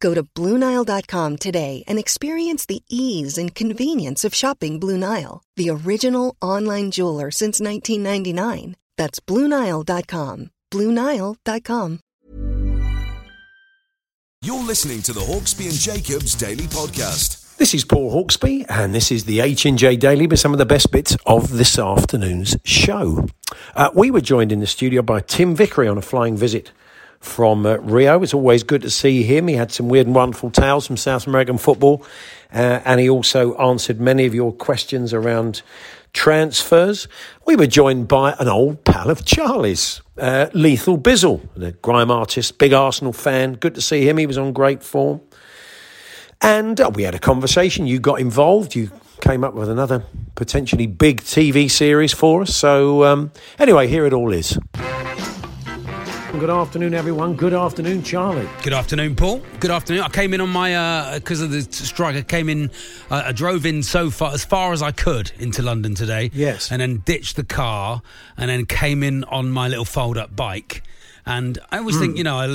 Go to BlueNile.com today and experience the ease and convenience of shopping Blue Nile, the original online jeweler since 1999. That's BlueNile.com. BlueNile.com. You're listening to the Hawksbee and Jacobs Daily Podcast. This is Paul Hawksbee, and this is the H&J Daily with some of the best bits of this afternoon's show. Uh, we were joined in the studio by Tim Vickery on a flying visit from uh, Rio. It's always good to see him. He had some weird and wonderful tales from South American football, uh, and he also answered many of your questions around transfers. We were joined by an old pal of Charlie's, uh, Lethal Bizzle, the grime artist, big Arsenal fan. Good to see him. He was on great form. And uh, we had a conversation. You got involved. You came up with another potentially big TV series for us. So, um, anyway, here it all is. Good afternoon, everyone. Good afternoon, Charlie. Good afternoon, Paul. Good afternoon. I came in on my because uh, of the strike. I came in. Uh, I drove in so far as far as I could into London today. Yes, and then ditched the car, and then came in on my little fold-up bike. And I always mm. think, you know, I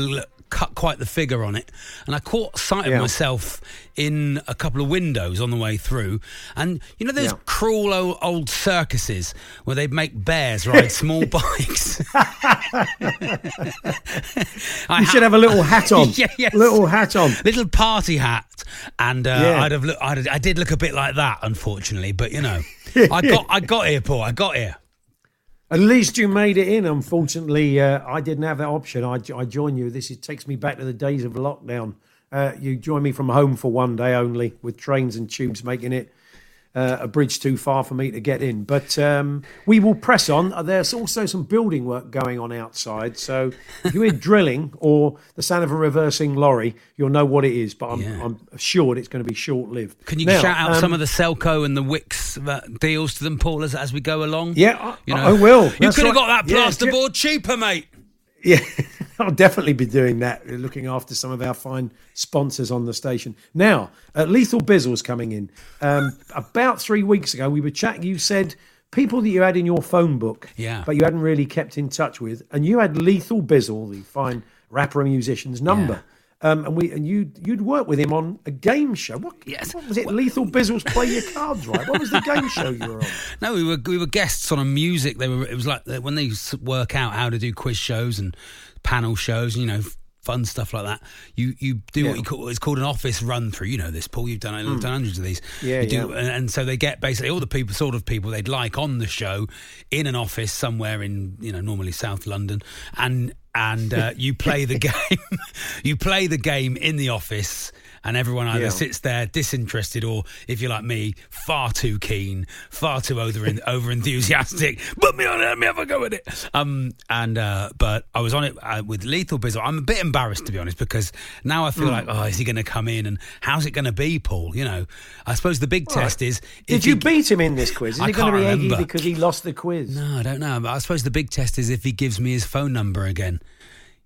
cut quite the figure on it. And I caught sight of yeah. myself in a couple of windows on the way through. And you know those yeah. cruel old, old, circuses where they'd make bears ride small bikes? you should have a little hat on. yeah, yes. Little hat on. Little party hat. And uh, yeah. I'd have I'd, I did look a bit like that, unfortunately. But you know, I got I got here, Paul. I got here. At least you made it in. Unfortunately, uh, I didn't have that option. I, I join you. This is, takes me back to the days of lockdown. Uh, you join me from home for one day only, with trains and tubes making it uh, a bridge too far for me to get in. But um, we will press on. Uh, there's also some building work going on outside. So if you hear drilling or the sound of a reversing lorry, you'll know what it is. But I'm, yeah. I'm assured it's going to be short lived. Can you now, shout out um, some of the Selco and the Wickes uh, deals to them, Paul, as, as we go along? Yeah, I, you know, I will. You could have got that plasterboard yeah, cheaper, mate. Yeah, I'll definitely be doing that, looking after some of our fine sponsors on the station. Now, uh, Lethal Bizzle's coming in. Um, about three weeks ago, we were chatting. You said people that you had in your phone book, yeah. but you hadn't really kept in touch with, and you had Lethal Bizzle, the fine rapper and musician's number. Yeah. Um, and we and you you'd work with him on a game show. What, yes. what was it? Lethal Bizzle's Play Your Cards Right. What was the game show you were on? No, we were we were guests on a music. They were it was like when they work out how to do quiz shows and panel shows. You know, fun stuff like that. You you do yeah. what you call it's called an office run through. You know this, Paul. You've done, mm. done hundreds of these. Yeah, you do, yeah. And, and, so they get basically all the people, sort of people they'd like on the show, in an office somewhere in you know normally South London, and and uh, you play the game. you play the game in the office and everyone either yeah. sits there disinterested or, if you're like me, far too keen, far too over over enthusiastic. Put me on it, let me have a go at it. Um, and uh, but I was on it uh, with Lethal Bizzle. I'm a bit embarrassed to be honest because now I feel mm. like, oh, is he going to come in and how's it going to be, Paul? You know, I suppose the big test is. Did you he, beat him in this quiz? Is I he going to be eggy because he lost the quiz? No, I don't know. But I suppose the big test is if he gives me his phone number again.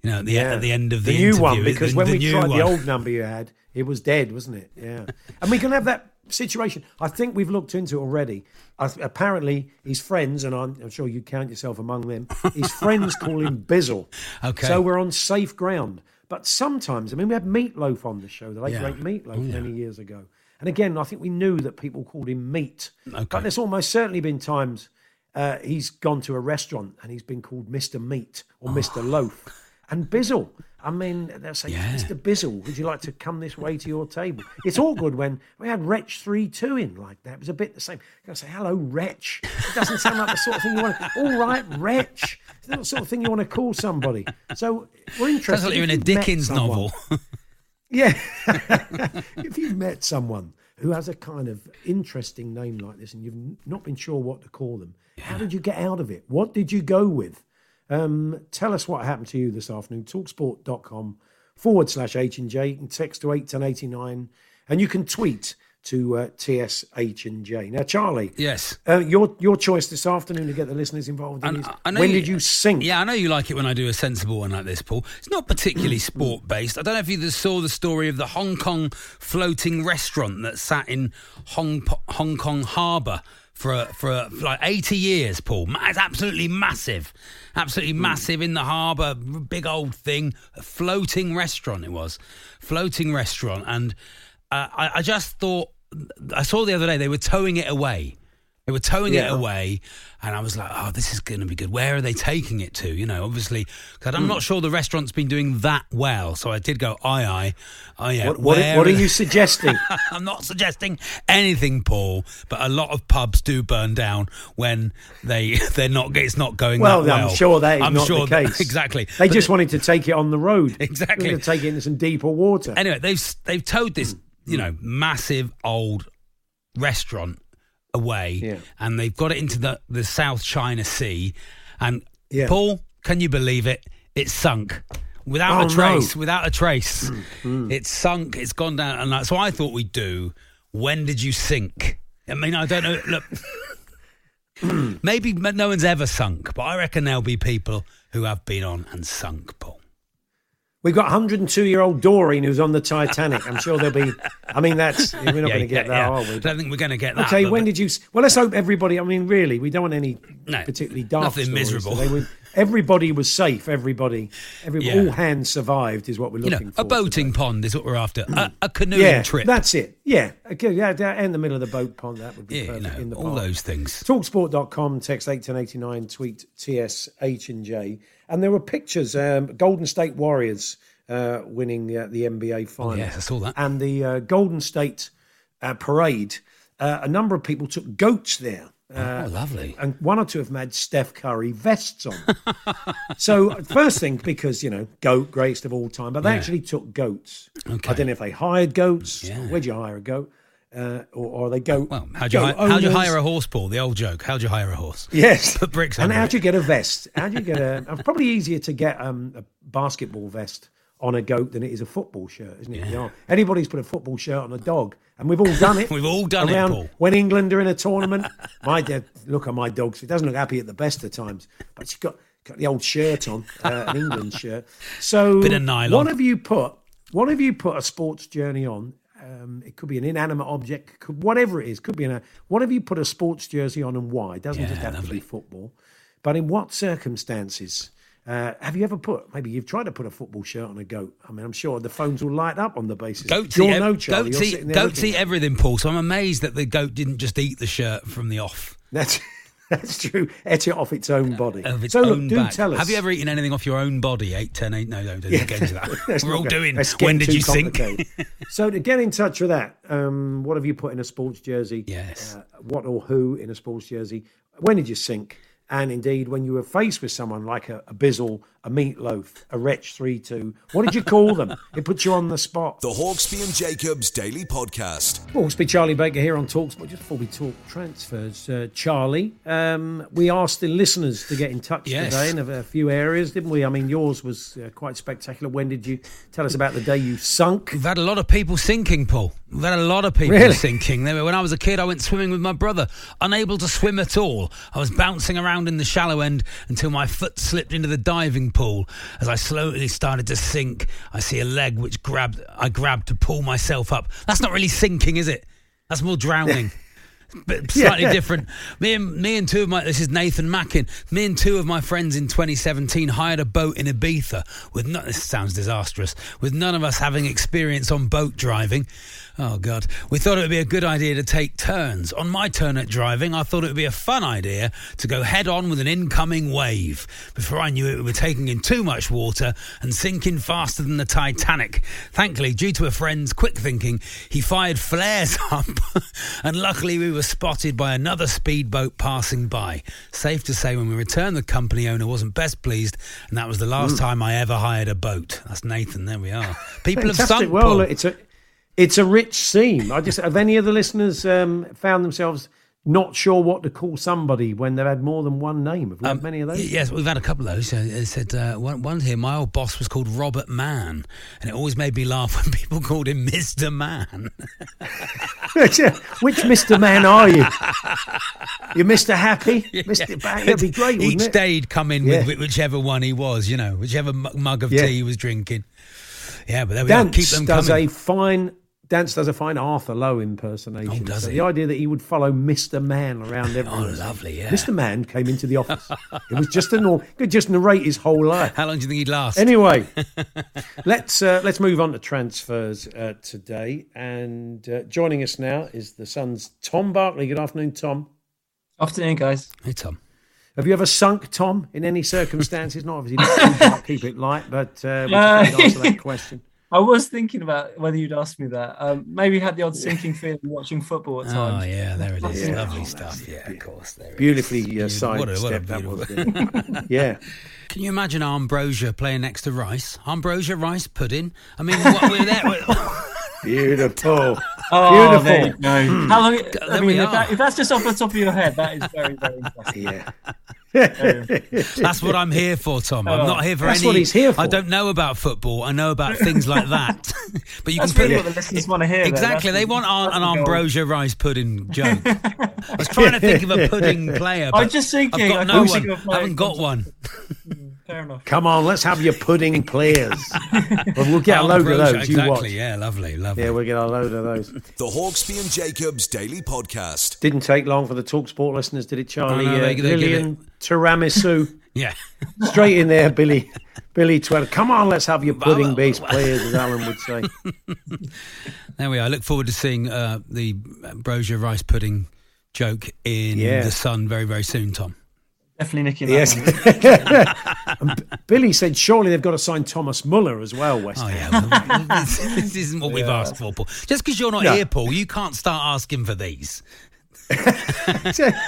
You know, at the, yeah. at the end of the, the new one because the, when the we tried one. the old number you had, it was dead, wasn't it? Yeah. and we can have that situation. I think we've looked into it already. Uh, apparently, his friends, and I'm, I'm, sure you count yourself among them, his friends call him Bizzle. Okay. So we're on safe ground. But sometimes, I mean, we had Meatloaf on the show, the late yeah. great Meatloaf, oh, yeah. many years ago. And again, I think we knew that people called him Meat. Okay. But there's almost certainly been times uh, he's gone to a restaurant and he's been called Mr. Meat or oh. Mr. Loaf. and Bizzle. I mean, they'll say, Yeah. Mr. Bizzle, would you like to come this way to your table? It's awkward when we had Wretch 3 2 in like that. It was a bit the same. You got to say, hello, Wretch. It doesn't sound like the sort of thing you want to, all right, Wretch. It's not the sort of thing you want to call somebody. So we're interested. Sounds like you're in a you've Dickens someone- novel. Yeah. if you've met someone who has a kind of interesting name like this and you've not been sure what to call them, how did you get out of it? What did you go with? Um, tell us what happened to you this afternoon. Talksport.com forward slash H and J. You can text to 81089 and you can tweet to uh, TSH and J. Now, Charlie, yes. uh, your your choice this afternoon to get the listeners involved in And is I know when did you sink? Yeah, I know you like it when I do a sensible one like this, Paul. It's not particularly sport based. I don't know if you saw the story of the Hong Kong floating restaurant that sat in Hong Hong Kong Harbour for for, like eighty years, Paul. It's absolutely massive, absolutely massive in the harbour. Big old thing, a floating restaurant. It was floating restaurant, and uh, I, I just thought I saw the other day they were towing it away. They were towing it away, and I was like, "Oh, this is going to be good." Where are they taking it to? You know, obviously, because I'm not sure the restaurant's been doing that well. So I did go, "Aye, aye, oh yeah." What, what, what are they-" you suggesting? I'm not suggesting anything, Paul, but a lot of pubs do burn down when they they're not. It's not going Well, that well. I'm sure that is I'm not sure the that- case. exactly. They But just wanted to take it on the road. Exactly. To take it into some deeper water. anyway, they've they've towed this, Mm. you know, massive old restaurant away, Yeah. and they've got it into the the South China Sea, and Yeah. Paul, can you believe it? It's sunk. Without Oh, a no. trace, without a trace, Mm, it's sunk. It's gone down, and that's so I thought we'd do. When did you sink? I mean, I don't know. Look, maybe no one's ever sunk, but I reckon there'll be people who have been on and sunk, Paul. We've got 102 year old Doreen who's on the Titanic. I'm sure there'll be. I mean, that's we're not Yeah, going to get yeah, that, yeah. are I we? don't think we're going to get that. Okay, when did you? Well, let's hope everybody. I mean, really, we don't want any No, particularly dark. nothing stories. miserable. So they were- everybody was safe. Everybody, every all hands survived is what we're you know, looking for. a boating today. pond is what we're after. A, a canoeing Yeah, trip. that's it. Yeah, okay, yeah, down in the middle of the boat pond. That would be yeah, you perfect know, in the all park. those things. Talksport.com, text 81089, tweet TSH and J. And there were pictures, um, Golden State Warriors uh, winning the, the NBA final. Oh, yes, I saw that. And the uh, Golden State uh, parade, uh, a number of people took goats there. Uh, oh, lovely. and one or two of them had Steph Curry vests on. so first thing, because you know, goat greatest of all time, but they Yeah. actually took goats. Okay. I don't know if they hired goats. Yeah. Where'd you hire a goat? Uh, or, or they go. Well, how'd you, goat hi- how'd you hire a horse, Paul? The old joke. How'd you hire a horse? Yes. Put bricks And how'd you get a vest? How'd you get a? it's probably easier to get um, a basketball vest on a goat than it is a football shirt, isn't it? Know, anybody's put a football shirt on a dog, and we've all done it. We've all done it, Paul. When England are in a tournament, my dad look at my dog. It doesn't look happy at the best of times, but she's got got the old shirt on, uh, an England shirt. So, Bit of nylon. What have you put? What have you put a sports journey on? Um, it could be an inanimate object, could, whatever it is. Could be an. What have you put a sports jersey on, and why? It doesn't just Yeah, have to lovely. be football, but in what circumstances? Uh, have you ever put? Maybe you've tried to put a football shirt on a goat. I mean, I'm sure the phones will light up on the basis. Goats You're ev- no, Charlie. goats eat, goats eat everything, Paul. So I'm amazed that the goat didn't just eat the shirt from the off. That's that's true. Ate it off its own body. Of its so own look, do back. tell us. Have you ever eaten anything off your own body? Eight, ten, eight. No, don't, don't Yeah. get into that. We're all go- doing. When did you sink? so to get in touch with that, um, what have you put in a sports jersey? Yes. Uh, what or who in a sports jersey? When did you sink? And indeed, when you were faced with someone like a, a Bizzle, a Meatloaf, a Wretch Three Two, what did you call them? It puts you on the spot. The Hawksbee and Jacobs Daily Podcast. Well, Charlie Baker here on Talksport. Just before we talk transfers, uh, Charlie, um, we asked the listeners to get in touch Yes. today in a, a few areas, didn't we? I mean, yours was uh, quite spectacular. When did you tell us about the day you sunk? We've had a lot of people sinking, Paul. We've had a lot of people Really? sinking. When I was a kid, I went swimming with my brother, unable to swim at all. I was bouncing around in the shallow end until my foot slipped into the diving pool. As I slowly started to sink, I see a leg which grabbed. I grabbed to pull myself up. That's not really sinking, is it? That's more drowning. but slightly Yeah. different. Me and me and two of my this is Nathan Mackin. Me and two of my friends in 2017 hired a boat in Ibiza with no, this sounds disastrous. With none of us having experience on boat driving. Oh God! We thought it would be a good idea to take turns. On my turn at driving, I thought it would be a fun idea to go head on with an incoming wave. Before I knew it, we were taking in too much water and sinking faster than the Titanic. Thankfully, due to a friend's quick thinking, he fired flares up, and luckily we were spotted by another speedboat passing by. Safe to say, when we returned, the company owner wasn't best pleased, and that was the last hmm. time I ever hired a boat. That's Nathan. There we are. People have sunk. Well, Paul. it's a it's a rich seam. I just have any of the listeners um, found themselves not sure what to call somebody when they've had more than one name. Have we had many of those? Um, Yes, we've had a couple of those. Uh, It said uh, one, one here. My old boss was called Robert Mann, and it always made me laugh when people called him Mister Mann. Which Mr. Mann are you? You're Mr. Happy? Mr. Bang? That'd be great, Each it? day he'd come in Yeah. with whichever one he was, you know, whichever mug of Yeah. tea he was drinking. Yeah, but there we are. Keep Dance them does coming. a fine. Dance does a fine Arthur Lowe impersonation. Oh, does So he? The idea that he would follow Mr. Man around everywhere. Oh, lovely, yeah. Mr. Man came into the office. it was just a norm. Could just narrate his whole life. How long do you think he'd last? Anyway, let's uh, let's move on to transfers uh, today. And uh, joining us now is the Suns' Tom Barclay. Good afternoon, Tom. Afternoon, guys. hey, Tom. Have you ever sunk Tom in any circumstances? Not obviously, not keep it light, but uh, we Uh, just answer that question. I was thinking about whether you'd ask me that. Um, maybe had the odd sinking feeling watching football at times. Oh, yeah, there it is. Yeah. Lovely Oh, stuff. Yeah, of course. There. Beautifully uh, What a- what a sidestepped that was. beautiful- yeah. Can you imagine Ambrosia playing next to Rice? Ambrosia Rice pudding? I mean, what, we're there. We're, Beautiful. Oh, Beautiful. there you go. Hmm. How long? I there mean, if, that, if that's just off the top of your head, that is very, very impressive. Yeah. That's what I'm here for, Tom. I'm Oh, not here for that's any. what he's here for. I don't know about football. I know about things like that. but you That's can really put what the listeners want to hear. exactly. They want an, an the goal. ambrosia rice pudding joke. I was trying to think of a pudding player. I was but just thinking, I've got no one. I haven't got one. Hmm. Fair enough. Come on, let's have your pudding players. well, we'll get a load Ambrosia, of those. You watch. Exactly. Yeah, lovely, lovely. Yeah, we'll get a load of those. The Hawksbee and Jacobs Daily Podcast. Didn't take long for the Talksport listeners, did it, Charlie? Oh, no, they- uh, they give Lillian tiramisu. yeah. Straight in there, Billy. Billy Twelve. Come on, let's have your pudding based players, as Alan would say. There we are. I look forward to seeing uh, the ambrosia rice pudding joke in Yeah. the Sun very, very soon, Tom. Definitely nicking that Yes. one. And B- Billy said, surely they've got to sign Thomas Muller as well, West Oh yeah, well, this, this isn't what we've asked for, Paul. Just because you're not No. here, Paul, you can't start asking for these.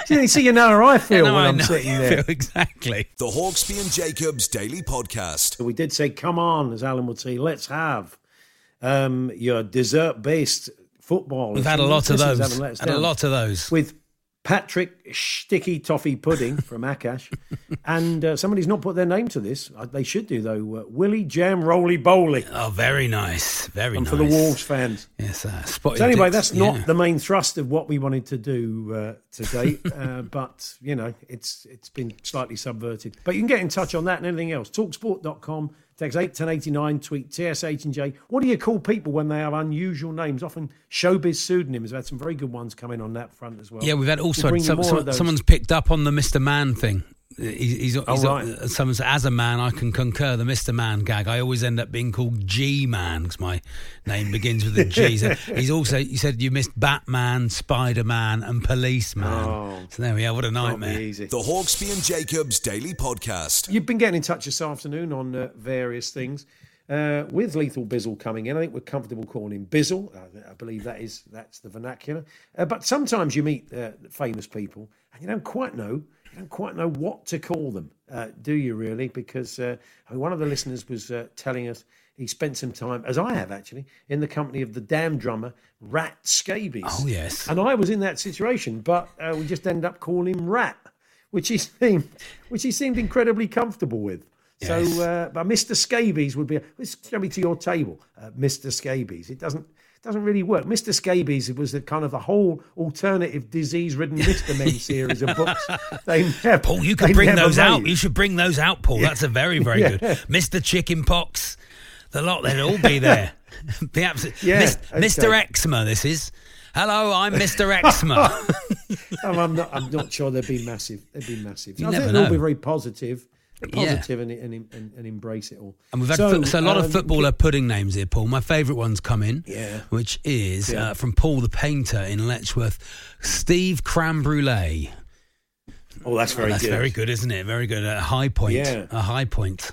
See, see, you know how I feel No, when I I'm know. sitting there. exactly. The Hawksbee and Jacobs Daily Podcast. We did say, come on, as Alan would say, let's have um, your dessert based football. We've had a lot of those. haven't let us Had a lot of those. with Patrick Sticky Toffee Pudding from Akash, and uh, somebody's not put their name to this. Uh, They should do though. Uh, Willie Jam Roly Bowley, Oh, very nice. Very and nice. for the Wolves fans. Yes, uh, spotted So anyway, dicks, that's not yeah. the main thrust of what we wanted to do uh, today, uh, but you know, it's it's been slightly subverted. But you can get in touch on that and anything else. Talksport.com, ten eighty nine, tweet TSH and J. What do you call people when they have unusual names? Often showbiz pseudonyms. We've had some very good ones come in on that front as well. Yeah, we've had also We'll bring you some, some- someone's picked up on the Mr. Man thing. He's, he's, he's Oh, right. uh, someone said, as a man, I can concur the Mr. Man gag. I always end up being called G Man because my name begins with a G. So he's also he said you missed Batman, Spider Man, and Policeman. Oh. so there we are. What a nightmare. The Hawksbee and Jacobs Daily Podcast. You've been getting in touch this afternoon on uh, various things. Uh, with Lethal Bizzle coming in, I think we're comfortable calling him Bizzle. I, I believe that is that's the vernacular. Uh, but sometimes you meet uh, famous people and you don't quite know you don't quite know what to call them, uh, do you really? Because uh, I mean, one of the listeners was uh, telling us he spent some time, as I have actually, in the company of the Damned drummer Rat Scabies. Oh, yes. and I was in that situation, but uh, we just ended up calling him Rat, which he seemed which he seemed incredibly comfortable with. Yes. So, uh, but Mr. Scabies would be. Let's show me to your table, uh, Mr. Scabies. It doesn't doesn't really work. Mr. Scabies was the kind of the whole alternative disease-ridden Mr. Men series of books. They never, Paul, you could bring those out. You should bring those out, Paul. That's a very, very good. Mr. Chicken Pox, the lot, they'd all be there. be absolute, Yeah, Mis- okay. Mr. Eczema, this is. Hello, I'm Mr. Eczema. I'm, I'm not. I'm not sure they'd be massive. They'd be massive. You I never think they'll be very positive, Yeah. Positive and, and, and, and embrace it all. And we've had so, so a lot um, of footballer pudding names here, Paul. My favourite one's come in, Yeah. which is Yeah. uh, from Paul the Painter in Letchworth, Steve Cram Brulee. Oh, that's very That's good. very good, isn't it? Very good. A high point. Yeah. A high point.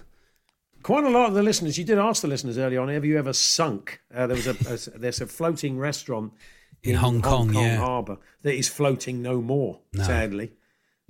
Quite a lot of the listeners. You did ask the listeners early on. Have you ever sunk? Uh, there was a, a there's a floating restaurant In Hong Kong, yeah. Harbour that is floating no more. No. Sadly,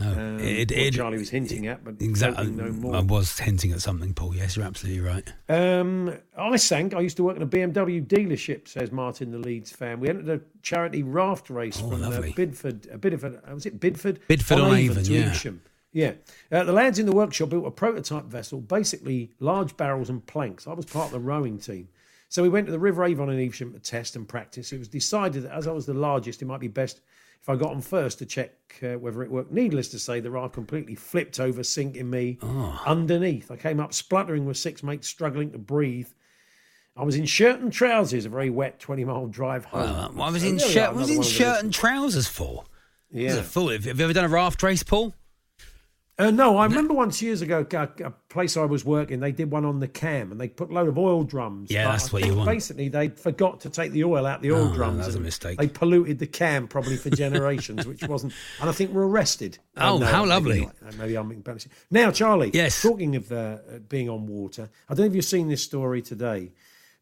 No, um, it, it, Charlie was hinting at, but exactly. no more. I was hinting at something, Paul. Yes, you're absolutely right. Um, I sank. I used to work in a BMW dealership, says Martin, the Leeds fan. We entered a charity raft race Oh, from uh. Bidford. Uh, Bidford. Uh, was it Bidford? Bidford on Avon, to yeah. Evesham. Yeah. Uh, the lads in the workshop built a prototype vessel, basically large barrels and planks. I was part of the rowing team. So we went to the River Avon in Evesham to test and practice. It was decided that as I was the largest, it might be best if I got on first to check uh, whether it worked. Needless to say, the raft completely flipped over, sinking me Oh. underneath. I came up spluttering with six mates struggling to breathe. I was in shirt and trousers, a very wet 20 mile drive home. Uh, what was So in shirt? was in one of the shirt and trousers for? Yeah. full? Have you ever done a raft race, Paul? Uh, no, I remember once years ago, a, a place I was working, they did one on the cam and they put a load of oil drums. Yeah, that's I what you want. Basically, they forgot to take the oil out the oil Oh, no, drums. that was a mistake. They polluted the cam probably for generations, which wasn't. And I think were arrested. Oh, no, how lovely. not. Uh, Maybe I'm embarrassing. Now, Charlie. Yes. Talking of uh, uh, being on water, I don't know if you've seen this story today.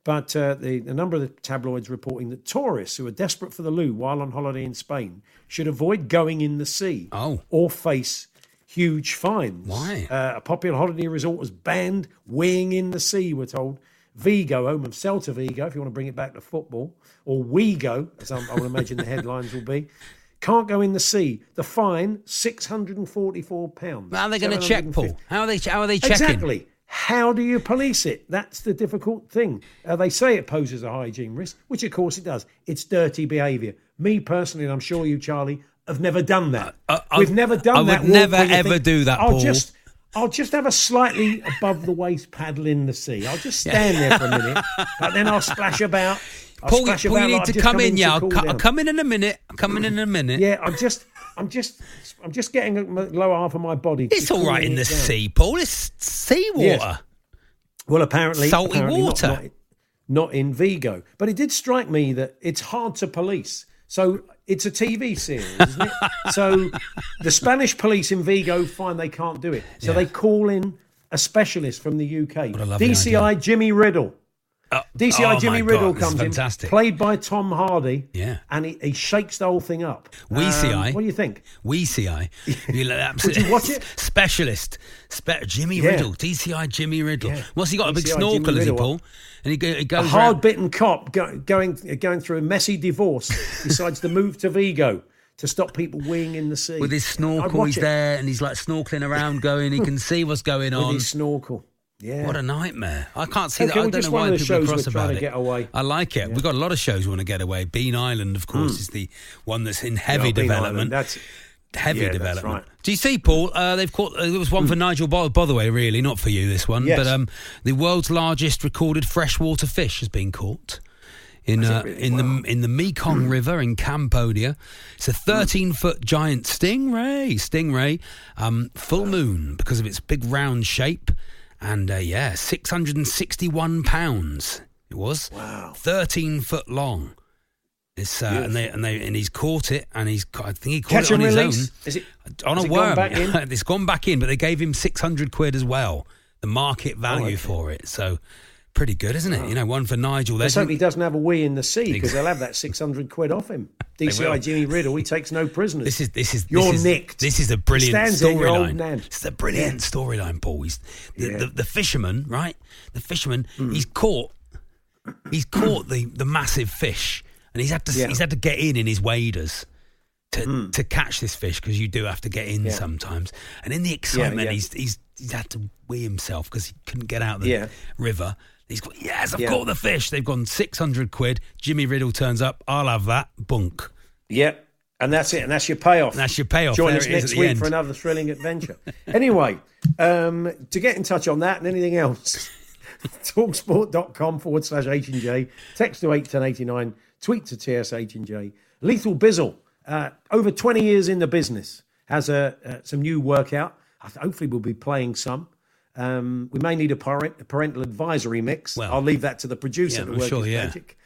But uh, the, a number of the tabloids reporting that tourists who are desperate for the loo while on holiday in Spain should avoid going in the sea Oh. or face huge fines. Why? Uh, a popular holiday resort was banned weighing in the sea, we're told. Vigo, home of Celta Vigo, if you want to bring it back to football, or Wego, as I'm, I would imagine the headlines will be, can't go in the sea. The fine, £644. How are they going to check, Paul? How are they? How are they checking? Exactly. How do you police it? That's the difficult thing. Uh, they say it poses a hygiene risk, which of course it does. It's dirty behaviour. Me personally, and I'm sure you, Charlie, have never done that. Uh, uh, We've never done that. I would never, ever think, do that, I'll Paul." just, I'll just have a slightly above the waist paddle in the sea. I'll just stand there for a minute, but then I'll splash about. I'll Paul, splash Paul, about you need I've to just come in. Yeah, I'll, co- I'll come in in a minute. I'm coming in a minute. Yeah, I'm just, I'm just, I'm just getting the lower half of my body. It's all right in the down. sea, Paul. It's seawater. Yes. Well, apparently, Salty apparently not- water. Not, not in Vigo, but it did strike me that it's hard to police. So it's a TV series, isn't it? so the Spanish police in Vigo find they can't do it, so Yeah. they call in a specialist from the UK, What a lovely DCI idea. Jimmy Riddle. Uh, DCI oh Jimmy Riddle God, comes in, fantastic. played by Tom Hardy. Yeah. and he, he shakes the whole thing up. Um, WCI. what do you think? You like, absolute- you watch it? Specialist. Spe- Jimmy Yeah. Riddle. DCI Jimmy Riddle. Yeah. What's he got? A big DCI snorkel, is he. Paul? And he, he A goes around- hard-bitten cop go, going going through a messy divorce decides to move to Vigo to stop people weeing in the sea with his snorkel. He's it there and he's like snorkeling around, going. He can see what's going with on. his snorkel. Yeah, What a nightmare! I can't see Okay, that. I don't know why people are cross about to it. get away. I like it. We've got a lot of shows we want to get away. Bean Island, of course, hmm. is the one that's in heavy. Bean development. That's heavy Yeah, development. right. Do you see, Paul? Uh, they've caught. Uh, there was one for Nigel By the way, really, not for you. This one, Yes. but um, the world's largest recorded freshwater fish has been caught. In, uh, really? in. Hmm. the in the Mekong River in Cambodia, it's a 13 foot giant stingray. Stingray, um, full moon because of its big round shape, and uh, yeah, 661 pounds. It was Wow. 13 foot long. It's uh, and they and they and he's caught it, and he's ca- I think he caught catch it on his release. own Is it on has a it gone worm. back in? it's gone back in, but they gave him six hundred quid as well. The market value Oh, okay. for it, so pretty good, isn't it? You know, one for Nigel. Let's hope he doesn't have a wee in the sea because they'll have that six hundred quid off him. DCI Jimmy Riddle, he takes no prisoners. This is this is You're this is, nicked. This is a brilliant Stands there, your old storyline. It's a brilliant storyline, Paul. He's the, Yeah. the, the fisherman, right? The fisherman. Hmm. He's caught. He's caught the, the massive fish, and he's had to Yeah. He's had to get in in his waders. To, to catch this fish because you do have to get in Yeah. sometimes, and in the excitement, yeah. he's he's he's had to wee himself because he couldn't get out of the river. He's got yes, I've caught the fish. They've gone six hundred quid. Jimmy Riddle turns up. I'll have that bunk. Yep. And that's it. And that's your payoff. That's your payoff. Join There us next week for another thrilling adventure. anyway, um, to get in touch on that and anything else, talksport.com forward slash H&J, text to 81089, tweet to TSH&J. Lethal Bizzle uh, over 20 years in the business, has a, uh, some new workout. Hopefully, we'll be playing some. Um, we may need a, parent, a parental advisory mix. Well, I'll leave that to the producer yeah, to work sure, his yeah. magic.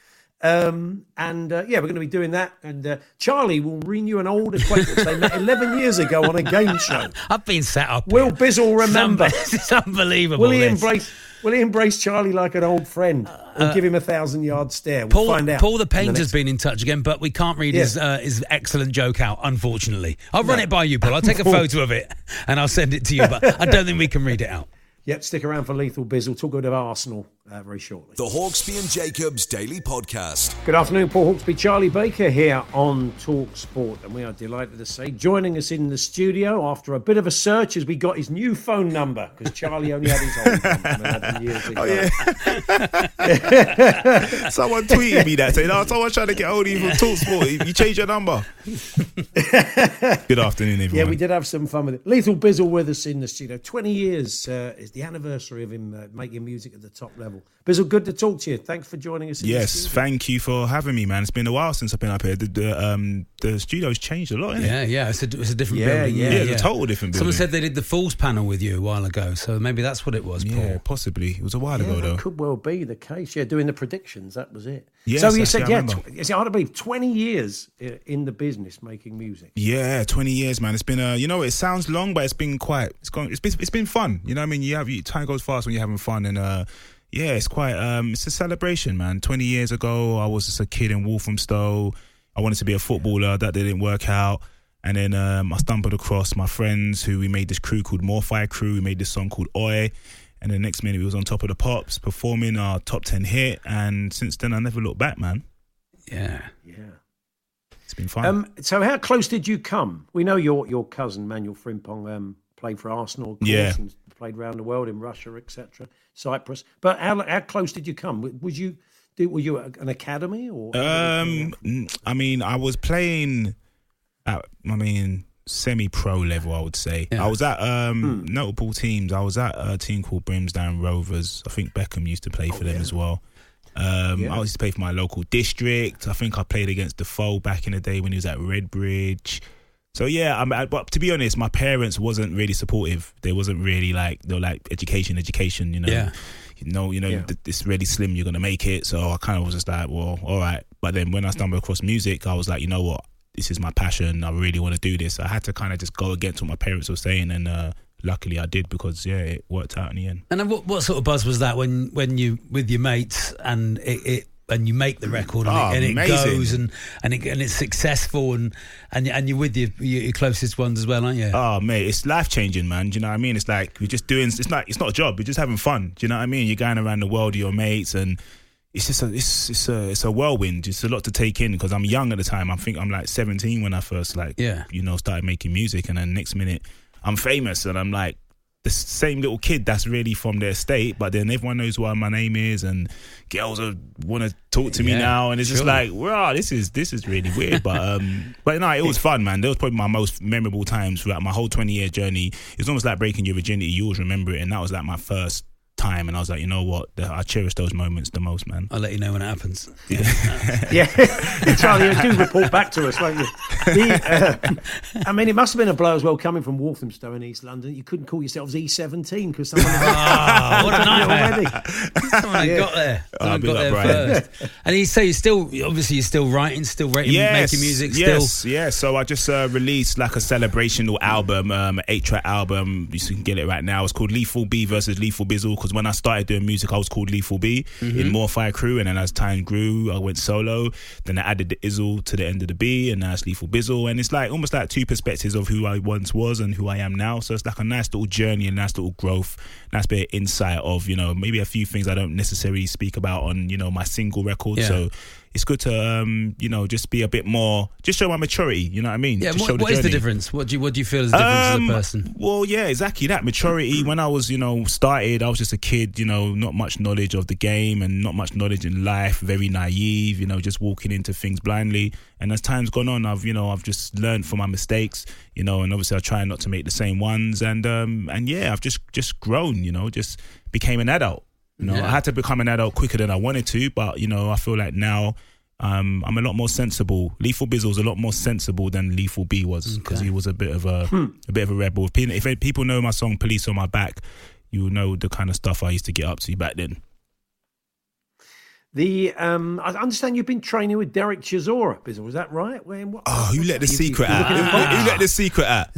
Um, and uh, yeah, we're going to be doing that. And uh, Charlie will renew an old acquaintance they met 11 years ago on a game show. I've been set up. Will. Bizzle remember? It's unbelievable. Will he this. embrace? Will he embrace Charlie like an old friend, or give him a thousand yard stare? We'll Paul, find out. Paul the in painter's been in touch again, but we can't read Yeah. his uh, his excellent joke out. Unfortunately, I'll run No. it by you, Paul. I'll take a photo of it and I'll send it to you. But I don't think we can read it out. Yep, stick around for Lethal Bizzle. Talk about Arsenal uh, very shortly. The Hawksbee and Jacobs Daily Podcast. Good afternoon, Paul Hawksbee, Charlie Baker here on Talk Sport, and we are delighted to say joining us in the studio after a bit of a search as we got his new phone number because Charlie only had his old number 11 years ago. Oh yeah. Someone tweeted me that saying, "Oh, someone's trying to get hold of you from Talksport. You changed your number." Good afternoon, everyone. Yeah, we did have some fun with it. Lethal Bizzle with us in the studio. 20 years uh, is the anniversary of him uh, making music at the top level. Bizzle, good to talk to you. Thanks for joining us. Yes, thank you for having me, man. It's been a while since I've been up here. The, the um the studio's changed a lot, isn't it? Yeah, yeah, it's a, it's a different Yeah, building. yeah. Yeah, it's a total different building. Someone said they did the Fools panel with you a while ago, so maybe that's what it was, Yeah, possibly. It was a while Yeah, ago that though. could well be the case. Yeah, doing the predictions, that was it. Yes, so you said, I yeah, remember. tw- it's hard to believe, 20 years uh, in the business making music. Yeah, twenty years, man. It's been uh, you know, it sounds long, but it's been quite. It's gone. It's been it's been fun. You know, what I mean, you have you, time goes fast when you're having fun, and uh, yeah, it's quite. Um, it's a celebration, man. Twenty years ago, I was just a kid in Walthamstow. I wanted to be a footballer. That didn't work out. And then um, I stumbled across my friends who we made this crew called More Fire Crew. We made this song called Oi. And the next minute we was on top of the pops performing our top ten hit. And since then I never looked back, man. Yeah. Yeah. It's been fun. Um, so how close did you come? We know your your cousin Manuel Frimpong um, played for Arsenal, Yeah. and played around the world in Russia, etc., Cyprus. But how how close did you come? Was you did, were you at an academy or? Um, n- I mean, I was playing at, I mean, semi-pro level. I would say Yeah. I was at um notable teams. I was at a team called Brimsdown Rovers. I think Beckham used to play for them as well. Um, Yeah. I used to play for my local district. I think I played against Defoe back in the day when he was at Redbridge. So yeah, I'm, I, but to be honest, my parents wasn't really supportive. They wasn't really like they were like education, education. You know, Yeah. you know, you know, Yeah. th- it's really slim. You're gonna make it. So I kind of was just like, well, all right. But then when I stumbled across music, I was like, you know what, this is my passion. I really want to do this. I had to kind of just go against what my parents were saying, and uh, luckily I did because yeah, it worked out in the end. And then what, what sort of buzz was that when, when you with your mates and it, it and you make the record and, Oh, it, ah, and it goes and and, it, and it's successful and and and you're with your, your your closest ones as well, aren't you? Oh mate, it's life changing, man. Do you know what I mean? It's like we're just doing. It's not. It's not a job. We're just having fun. Do you know what I mean? You're going around the world with your mates, and it's just a. It's it's a. It's a whirlwind. It's a lot to take in because I'm young at the time. I think I'm like 17 when I first like Yeah. you know started making music, and then next minute I'm famous, and I'm like the same little kid that's really from their state, but then everyone knows what my name is, and girls want to talk to me Yeah, now, and it's just like, wow, this is this is really weird. But um, but no, it was fun, man. That was probably my most memorable times throughout my whole twenty year journey. It's almost like breaking your virginity. You always remember it, and that was like my first time, and I was like, you know what, I cherish those moments the most, man. I'll let you know when it happens. Yeah, Charlie, you do report back to us, won't you? The, uh, I mean, it must have been a blow as well coming from Walthamstow in East London. You couldn't call yourselves E17 because someone Ah, what a nightmare! already. Someone had got there. Someone big got there Brian. first. And you say you're still obviously you're still writing, still writing, making music, still. Yes, yeah. So I just uh, released like a celebrational album, um, an eight track album. You can get it right now. It's called Lethal B versus Lethal Bizzle. Because when I started doing music, I was called Lethal B Mm-hmm. in More Fire Crew, and then as time grew, I went solo. Then I added the Izzle to the end of the B, and now it's Lethal Bizzle. And it's like almost like two perspectives of who I once was and who I am now. So it's like a nice little journey, a nice little growth, nice bit of insight of you know maybe a few things I don't necessarily speak about on you know my single record. Yeah. So it's good to um, you know just be a bit more, just show my maturity. You know what I mean? Yeah, Just what, is the difference? What do you what do you feel is the difference as a Um, person? Well, yeah, exactly that maturity. When I was, you know, started, I was just a kid, you know, not much knowledge of the game and not much knowledge in life, very naive, you know, just walking into things blindly. And as time's gone on, I've, you know, I've just learned from my mistakes, you know, and obviously I try not to make the same ones. And um, and yeah, I've just just grown, you know, just became an adult. You know, Yeah. I had to become an adult quicker than I wanted to, but you know, I feel like now Um, I'm a lot more sensible. Lethal Bizzle's a lot more sensible than Lethal B was because Okay. he was a bit of a a bit of a rebel. If If people know my song "Police on My Back," you will know the kind of stuff I used to get up to back then. The um, I understand you've been training with Derek Chisora. Bizzle, Was that right? When, what, Oh, who let the You- secret you- out? Who, who let the secret out?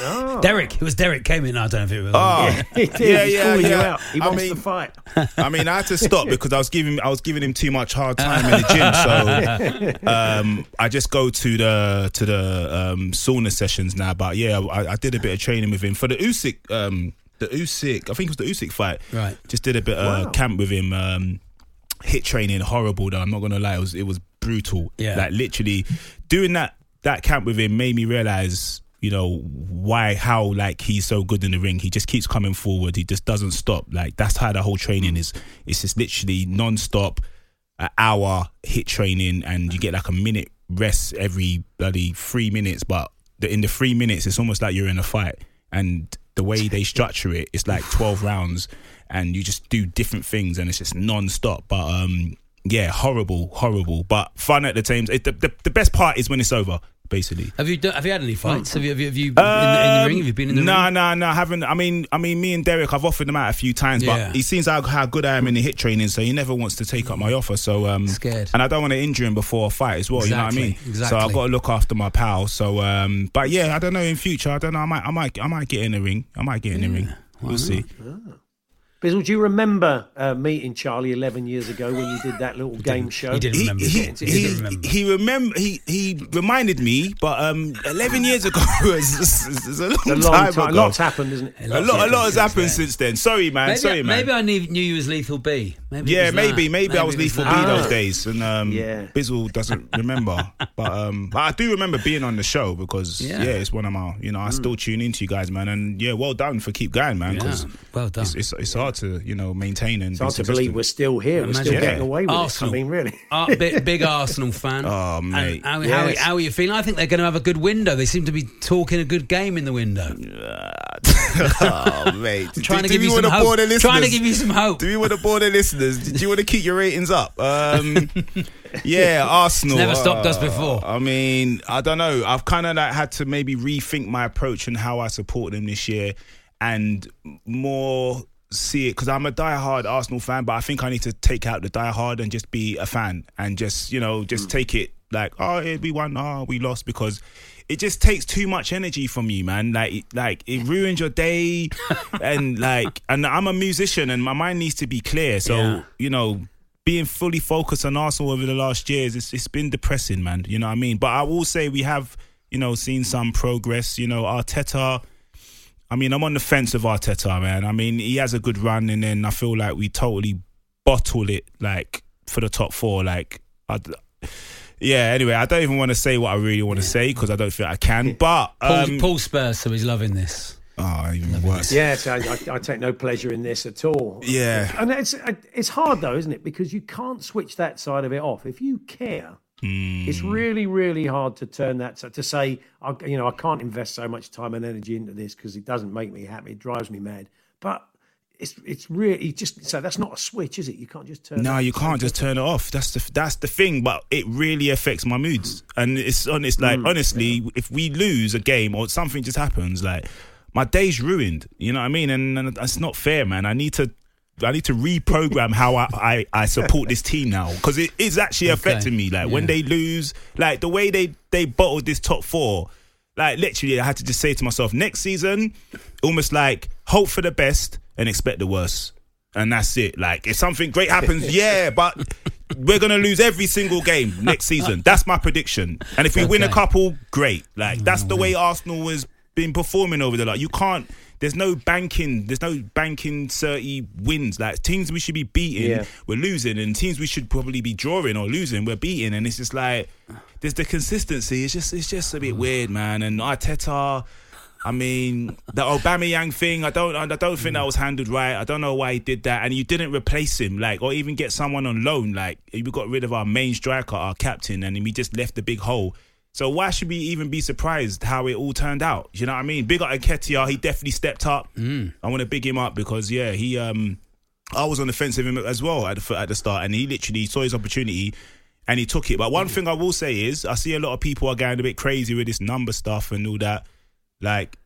Oh. Derek, it was Derek came in. I don't know if it was. Oh, he did. Yeah, He's yeah, calling you yeah. out. He I wants mean- to fight. I mean, I had to stop because I was giving I was giving him too much hard time in the gym. So um, I just go to the to the um, sauna sessions now. But yeah, I, I did a bit of training with him for the Usyk um, the Usyk. I think it was the Usyk fight. Right. Just did a bit of Wow. camp with him. Um, HIIT training horrible though. I'm not gonna lie. It was it was brutal. Yeah. Like literally doing that that camp with him made me realize. You know why? How like he's so good in the ring? He just keeps coming forward. He just doesn't stop. Like that's how the whole training is. It's just literally non-stop, an hour HIIT training, and you get like a minute rest every bloody three minutes. But the, in the three minutes, it's almost like you're in a fight. And the way they structure it, it's like twelve rounds, and you just do different things, and it's just non-stop. But um, yeah, horrible, horrible, but fun at the same. It, the, the the best part is when it's over. Basically, Have you done, have you had any fights? Have you have you, have you in, the, in the ring? Have you been in the no, ring? no, no. I haven't. I mean, I mean, me and Derek, I've offered him out a few times, Yeah. but he seems how, how good I am in the HIIT training, so he never wants to take up my offer. So, um, Scared. and I don't want to injure him before a fight as well. You know what I mean? Exactly, So. I've got to look after my pal. So, um, but yeah, I don't know. In future, I don't know. I might, I might, I might get in the ring. I might get in the ring. We'll see. Bizzle, do you remember uh, meeting Charlie 11 years ago when you did that little game show? he didn't remember. he, He, he, didn't remember. he remember he he reminded me, but um, eleven years ago was, was, was a long, It's a long time, time. ago. Lots happened, isn't it? A lot, a lot has happened then. since then. Sorry, man. Maybe, Sorry, man. maybe I knew, knew you as Lethal B. Maybe Yeah, was maybe, maybe, I was was lethal B those Ah. days, and um, Yeah. Bizzle doesn't remember, but um, but I do remember being on the show because Yeah. yeah, it's one of my, you know, I still tune into you guys, man, and yeah, well done for keep going, man, Yeah, well done. it's, it's it's hard to you know maintain and It's hard to believe we're still here. We're still Imagine- getting away with Arsenal. it. I mean, really. Uh, big, big Arsenal fan. Oh, And mate. How, how, Yes. how are you feeling? I think they're going to have a good window. They seem to be talking a good game in the window. oh, mate, Trying to give do you we some want to hope. listeners? Trying to give you some hope. Do you want to bore the listeners? Do you want to keep your ratings up? Um, yeah, Arsenal. Never stopped us uh, before. I mean, I don't know. I've kind of like had to maybe rethink my approach and how I support them this year, and more see it because I'm a diehard Arsenal fan, but I think I need to take out the diehard and just be a fan and just you know just hmm. take it like oh yeah, we won, oh we lost because. It just takes too much energy from you, man. Like, it- like it ruins your day, and like, and I'm a musician, and my mind needs to be clear. So, Yeah. you know, being fully focused on Arsenal over the last years, it's, it's been depressing, man. You know what I mean? But I will say we have, you know, seen some progress. You know, Arteta. I mean, I'm on the fence of Arteta, man. I mean, he has a good run, and then I feel like we totally bottle it, like for the top four. Like, I, yeah. Anyway, I don't even want to say what I really want to say because I don't think I can. But Paul, um, Paul Spurs, so he's loving this. oh, even worse. Yes, I, I, I take no pleasure in this at all. Yeah. and it's it's hard though, isn't it? Because you can't switch that side of it off. If you care, it's Hmm. really, really hard to turn that to say, I, you know, I can't invest so much time and energy into this because it doesn't make me happy. It drives me mad. But it's it's really just so that's not a switch, is it? You can't just turn. No, you can't just turn it off. That's the that's the thing. But it really affects my moods, and it's honest. Like honestly, if we lose a game or something just happens, like my day's ruined. You know what I mean? And, and that's not fair, man. I need to. I need to reprogram how I, I, I support this team now because it is actually affecting me. Like when they lose, like the way they they bottled this top four, like literally, I had to just say to myself, next season, almost like hope for the best and expect the worst, and that's it. Like if something great happens, yeah, but we're gonna lose every single game next season. That's my prediction. And if we win a couple, great. Like that's the mm. way Arsenal has been performing over the like. You can't. There's no banking. There's no banking thirty wins. Like teams we should be beating, Yeah. we're losing, and teams we should probably be drawing or losing, we're beating. And it's just like there's the consistency. It's just it's just a bit weird, man. And Arteta. I mean, the Aubameyang thing. I don't. I don't think that was handled right. I don't know why he did that, and you didn't replace him, like, or even get someone on loan. Like, we got rid of our main striker, our captain, and we just left the big hole. So why should we even be surprised how it all turned out? You know what I mean? Big up Nketiah. He definitely stepped up. I want to big him up because yeah, he. um I was on the fence of him as well at the at the start, and he literally saw his opportunity. and he took it. But one thing I will say is, I see a lot of people are going a bit crazy with this number stuff and all that. Like,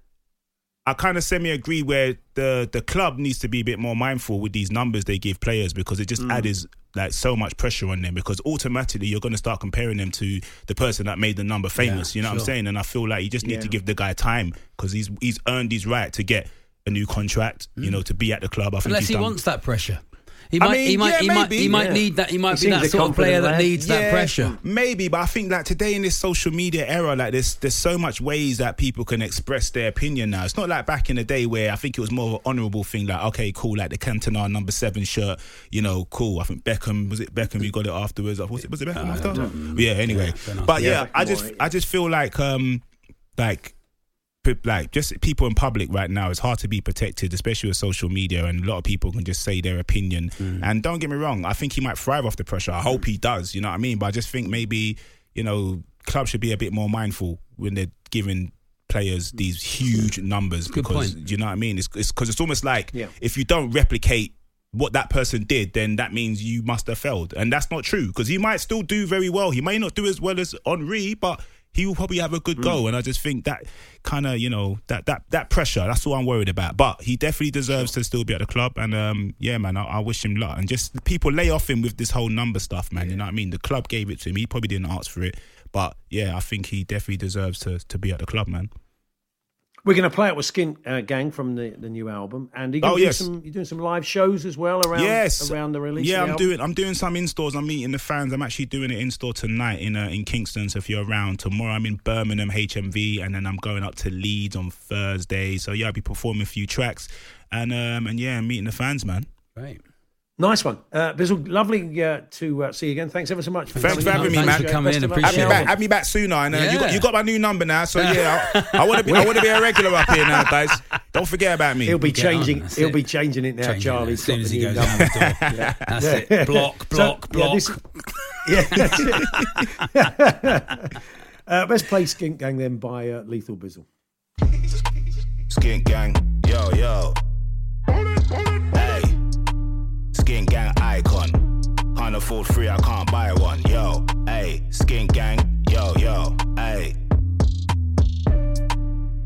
I kind of semi agree where the the club needs to be a bit more mindful with these numbers they give players because it just mm. adds like so much pressure on them because automatically you're going to start comparing them to the person that made the number famous. you know what I'm saying? And I feel like you just need to give the guy time because he's he's earned his right to get a new contract. You mm. know, to be at the club. I think Unless he done- wants that pressure. He I might, mean, he might, yeah, he might, maybe, he might yeah. need that. He might He be that a sort of player confident that lad. needs that pressure. Maybe, but I think that today in this social media era, like there's there's so much ways that people can express their opinion now. It's not like back in the day where I think it was more of an honourable thing, like okay, cool, like the Cantona number seven shirt, you know, cool. I think Beckham was it Beckham who got it afterwards. Was it was it Beckham after? Yeah, anyway. but yeah, Beckham I just I just feel like um like pe- like just people in public right now it's hard to be protected especially with social media and a lot of people can just say their opinion mm. and don't get me wrong i think he might thrive off the pressure i hope he does you know what i mean but i just think maybe you know clubs should be a bit more mindful when they're giving players these huge numbers Good because point. you know what i mean it's because it's, almost like Yeah. if you don't replicate what that person did, then that means you must have failed. And that's not true because he might still do very well. He may not do as well as Henri, but he will probably have a good go. And I just think that kind of, you know, that that that pressure, that's all I'm worried about. But he definitely deserves to still be at the club. And um, yeah, man, I, I wish him luck. And just people lay off him with this whole number stuff, man. You know what I mean? The club gave it to him. He probably didn't ask for it. But yeah, I think he definitely deserves to to be at the club, man. We're going to play it with Skin uh, Gang from the, the new album, and you're, Oh, gonna do some, you're doing some live shows as well around yes. around the release. Yeah, of I'm album? doing I'm doing some in stores. I'm meeting the fans. I'm actually doing it in store tonight in uh, in Kingston. So if you're around tomorrow, I'm in Birmingham HMV, and then I'm going up to Leeds on Thursday. So yeah, I'll be performing a few tracks, and um and yeah, meeting the fans, man. Right. Nice one, uh, Bizzle. Lovely uh, to uh, see you again. Thanks ever so much. For Thanks for having me, Thanks man. for coming in, appreciate Have me it. back, have me back sooner. And uh, you got you got my new number now. So yeah, I, I want to be I want to be a regular up here now, guys. Don't forget about me. He'll be Get on, changing. that's He'll it. be changing it now, Changing it Charlie. as soon as he goes out the door. That's it. Block, block, So, block. Yeah, this- yeah, that's it. uh, let's play Skin Gang then by uh, Lethal Bizzle. Skin gang, yo, yo. Skin gang icon. Can't afford free, I can't buy one, yo. Hey, skin gang, yo, yo. Hey.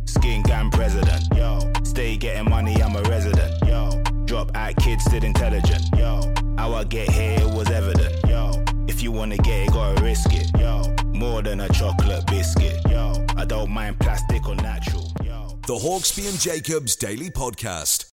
Skin gang president, yo. Stay getting money, I'm a resident, yo. Drop out kids, still intelligent, yo. How I get here, it was evident, yo. If you wanna get it, gotta risk it, yo. More than a chocolate biscuit, yo. I don't mind plastic or natural, yo. The Hawksbee and Jacobs Daily Podcast.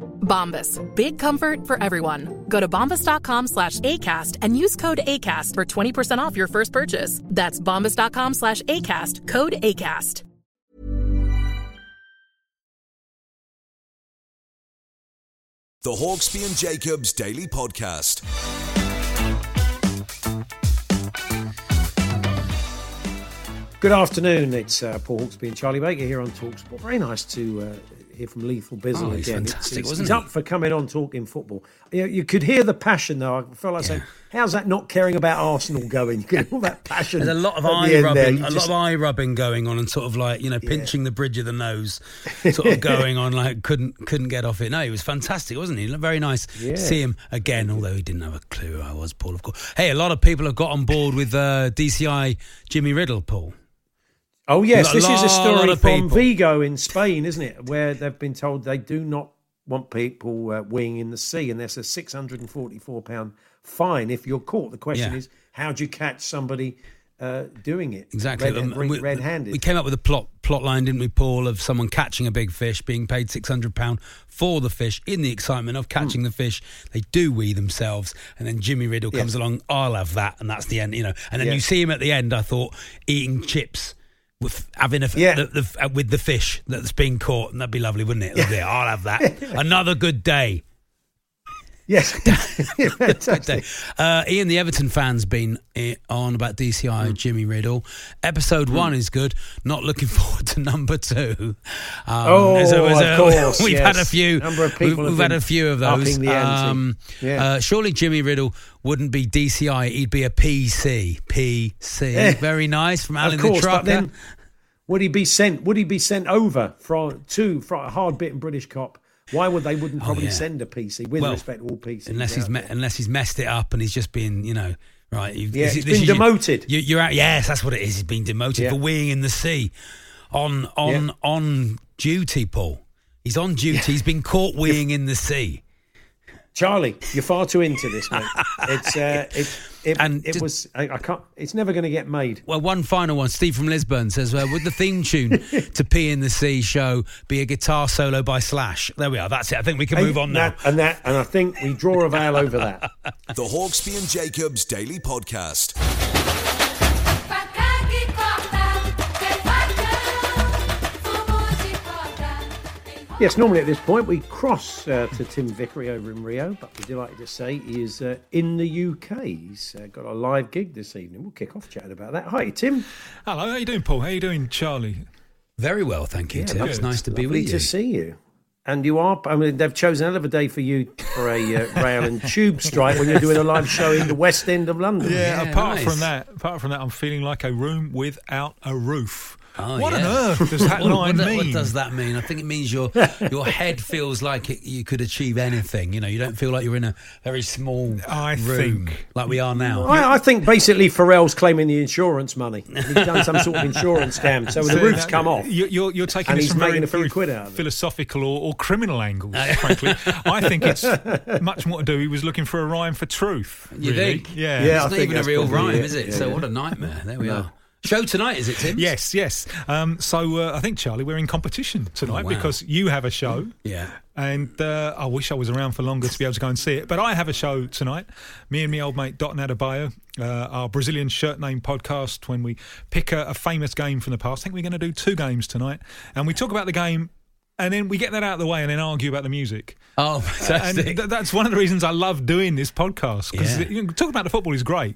Bombas. Big comfort for everyone. Go to bombas.com slash ACAST and use code ACAST for 20% off your first purchase. That's bombas.com slash ACAST. Code ACAST. The Hawksbee and Jacobs Daily Podcast. Good afternoon. It's uh, Paul Hawksbee and Charlie Baker here on Talksport. Very nice to uh, hear from Lethal Bizzle Oh, he's again. fantastic, It's- wasn't he's he? up for coming on talking football. You, you could hear the passion though. I felt like saying, "How's that not caring about Arsenal going?" You could all that passion. There's a lot of the eye rubbing, a just- lot of eye rubbing going on, and sort of like you know pinching the bridge of the nose, sort of going on like couldn't couldn't get off it. No, he was fantastic, wasn't he? Very nice Yeah. to see him again, although he didn't have a clue who I was, Paul. Of course. Hey, a lot of people have got on board with uh, DCI Jimmy Riddle, Paul. Oh yes, A this is a story of from. Vigo in Spain, isn't it? Where they've been told they do not want people uh, weeing in the sea, and there's a six hundred and forty-four pound fine if you're caught. The question Yeah. is, how do you catch somebody uh, doing it? Exactly. red, we- red-handed. We came up with a plot plot line, didn't we, Paul, of someone catching a big fish, being paid six hundred pound for the fish. In the excitement of catching the fish, they do wee themselves, and then Jimmy Riddle comes along. I'll have that, and that's the end. You know, and then Yeah. you see him at the end. I thought eating chips. With having a f- Yeah. the, the, uh, with the fish that's been caught, and that'd be lovely, wouldn't it? Lovely. I'll have that. Another good day. Yes, fantastic. Uh, Ian, the Everton fan's been eh, on about DCI Hmm. Jimmy Riddle. Episode one is good. Not looking forward to number two. Um, Oh, there's a- there's of course, We've yes. had a few. Number of people have we've had a few of those. Um, Yeah. uh, surely Jimmy Riddle wouldn't be DCI. He'd be a PC. PC. Eh, Very nice from Alan of course, the Trucker. but then would he be sent? Would he be sent over from to a hard bitten British cop? Why would they wouldn't probably Oh, yeah. send a PC with Well, respect to all PCs? unless he's me- unless he's messed it up and he's just been you know right Yeah, this he's is- this been demoted. you, you're out yes that's what it is he's been demoted Yeah. for weeing in the sea on on Yeah. on duty Paul he's on duty he's been caught weeing in the sea Charlie, you're far too into this, mate. It's uh, it it, And it just- was I, I can't. It's never going to get made. well one final one Steve from Lisbon says uh, would the theme tune to Pee in the Sea show be a guitar solo by Slash there we are that's it I think we can move on now and that, and I think we draw a veil over that. The Hawksbee and Jacobs Daily Podcast. Yes, normally at this point we cross uh, to Tim Vickery over in Rio, but we're delighted to say he is uh, in the UK. He's uh, got a live gig this evening. We'll kick off chatting about that. Hi, Tim. Hello, how you doing, Paul? How you doing, Charlie? very well thank you Yeah, Tim it's nice to be lovely with to see you. And you are. I mean, they've chosen another day for you for a uh, rail and tube strike when you're doing a live show in the West End of London. Yeah, Yeah, apart nice. from that, apart from that, I'm feeling like a room without a roof. Oh, what on earth does that what, line what, mean? what does that mean? I think it means your your head feels like it, you could achieve anything. You know, you don't feel like you're in a very small I room think- like we are now. I, I think basically Pharrell's claiming the insurance money. He's done some sort of insurance scam, so the roof's that- come off. You're, you're, you're taking And this he's from very, a few quid out of philosophical or, or criminal angles, frankly. I think it's much more to do. He was looking for a rhyme for truth. You really. think? Yeah. Yeah, it's I not think even a real rhyme, it. is it? Yeah, so yeah. what a nightmare. There we No. are. Show tonight, is it, Tim? Yes, yes. Um, so uh, I think Charlie, we're in competition tonight Oh, wow. because you have a show. Yeah. And uh, I wish I was around for longer to be able to go and see it. But I have a show tonight. Me and me old mate Dot Adebayo, uh, our Brazilian shirt name podcast, when we pick a, a famous game from the past. I think we're going to do two games tonight. And we talk about the game and then we get that out of the way and then argue about the music. Oh, and fantastic. th- that's one of the reasons I love doing this podcast because Yeah. you know, talking about the football is great,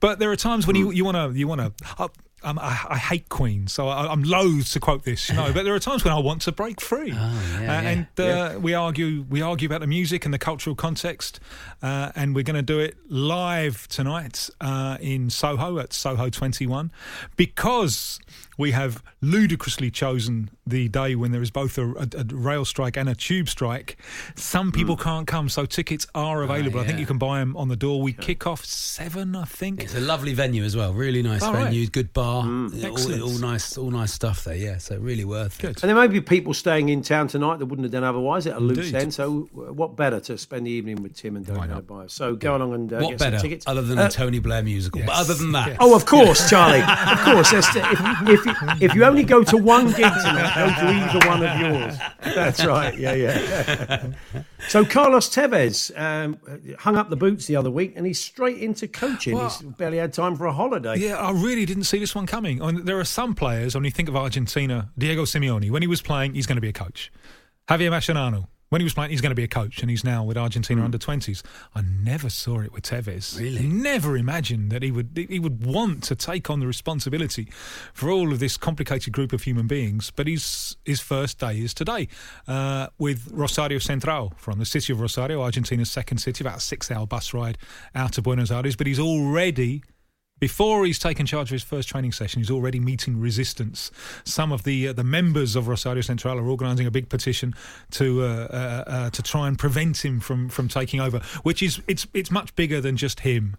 but there are times when you you want to you want to. Um, I, I hate Queen, so I, I'm loath to quote this, you know. but there are times when I want to break free, Oh, yeah, Uh, yeah. and uh, we argue we argue about the music and the cultural context, uh, and we're going to do it live tonight uh, in Soho at Soho 21, because we have ludicrously chosen the day when there is both a, a, a rail strike and a tube strike. Some people can't come, so tickets are available. I think you can buy them on the door. We kick off seven, I think. It's a lovely venue as well. Really nice All right. venue, good bar, all, Excellent. all nice, all nice stuff there. Yeah, so really worth Good. it. And there may be people staying in town tonight that wouldn't have done otherwise at a loose end. So, what better to spend the evening with Tim and Don't Bio? So, go along and uh, What get better, some tickets. other than Uh, a Tony Blair musical? But other than that, Oh, of course, Charlie. Of course. If, if, if you only go to one gig tonight, go to either one of yours. That's right. Yeah, yeah. so Carlos Tevez um, hung up the boots the other week, and he's straight into coaching. Well- he's barely had time for a holiday. Yeah, I really didn't see this one coming. I mean, there are some players, when you think of Argentina, Diego Simeone, when he was playing, he's going to be a coach. Javier Mascherano, when he was playing, he's going to be a coach, and he's now with Argentina under twenties. I never saw it with Tevez. Really? never imagined that he would he would want to take on the responsibility for all of this complicated group of human beings. But his his first day is today uh, with Rosario Central from the city of Rosario, Argentina's second city, about a six-hour bus ride out of Buenos Aires. But he's already before he's taken charge of his first training session, he's already meeting resistance. Some of the uh, the members of Rosario Central are organising a big petition to uh, uh, uh, to try and prevent him from, from taking over, which is it's it's much bigger than just him.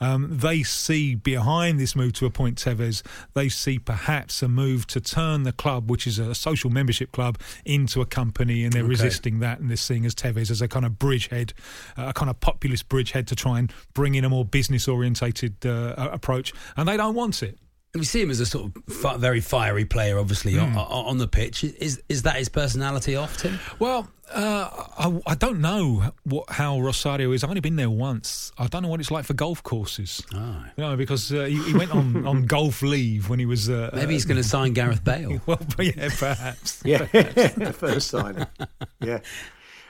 Um, they see behind this move to appoint Tevez, they see perhaps a move to turn the club, which is a social membership club, into a company, and they're Okay. resisting that, and they're seeing as Tevez as a kind of bridgehead, uh, a kind of populist bridgehead to try and bring in a more business orientated uh, approach, and they don't want it. We see him as a sort of fi- very fiery player, obviously Hmm. on, on the pitch. Is is that his personality often? Well, uh, I, I don't know what how Rosario is. I've only been there once. I don't know what it's like for golf courses. Oh. You know, because uh, he, he went on, on golf leave when he was. Uh, Maybe he's going to sign Gareth Bale. well, yeah, perhaps. Yeah, the first signing. Yeah.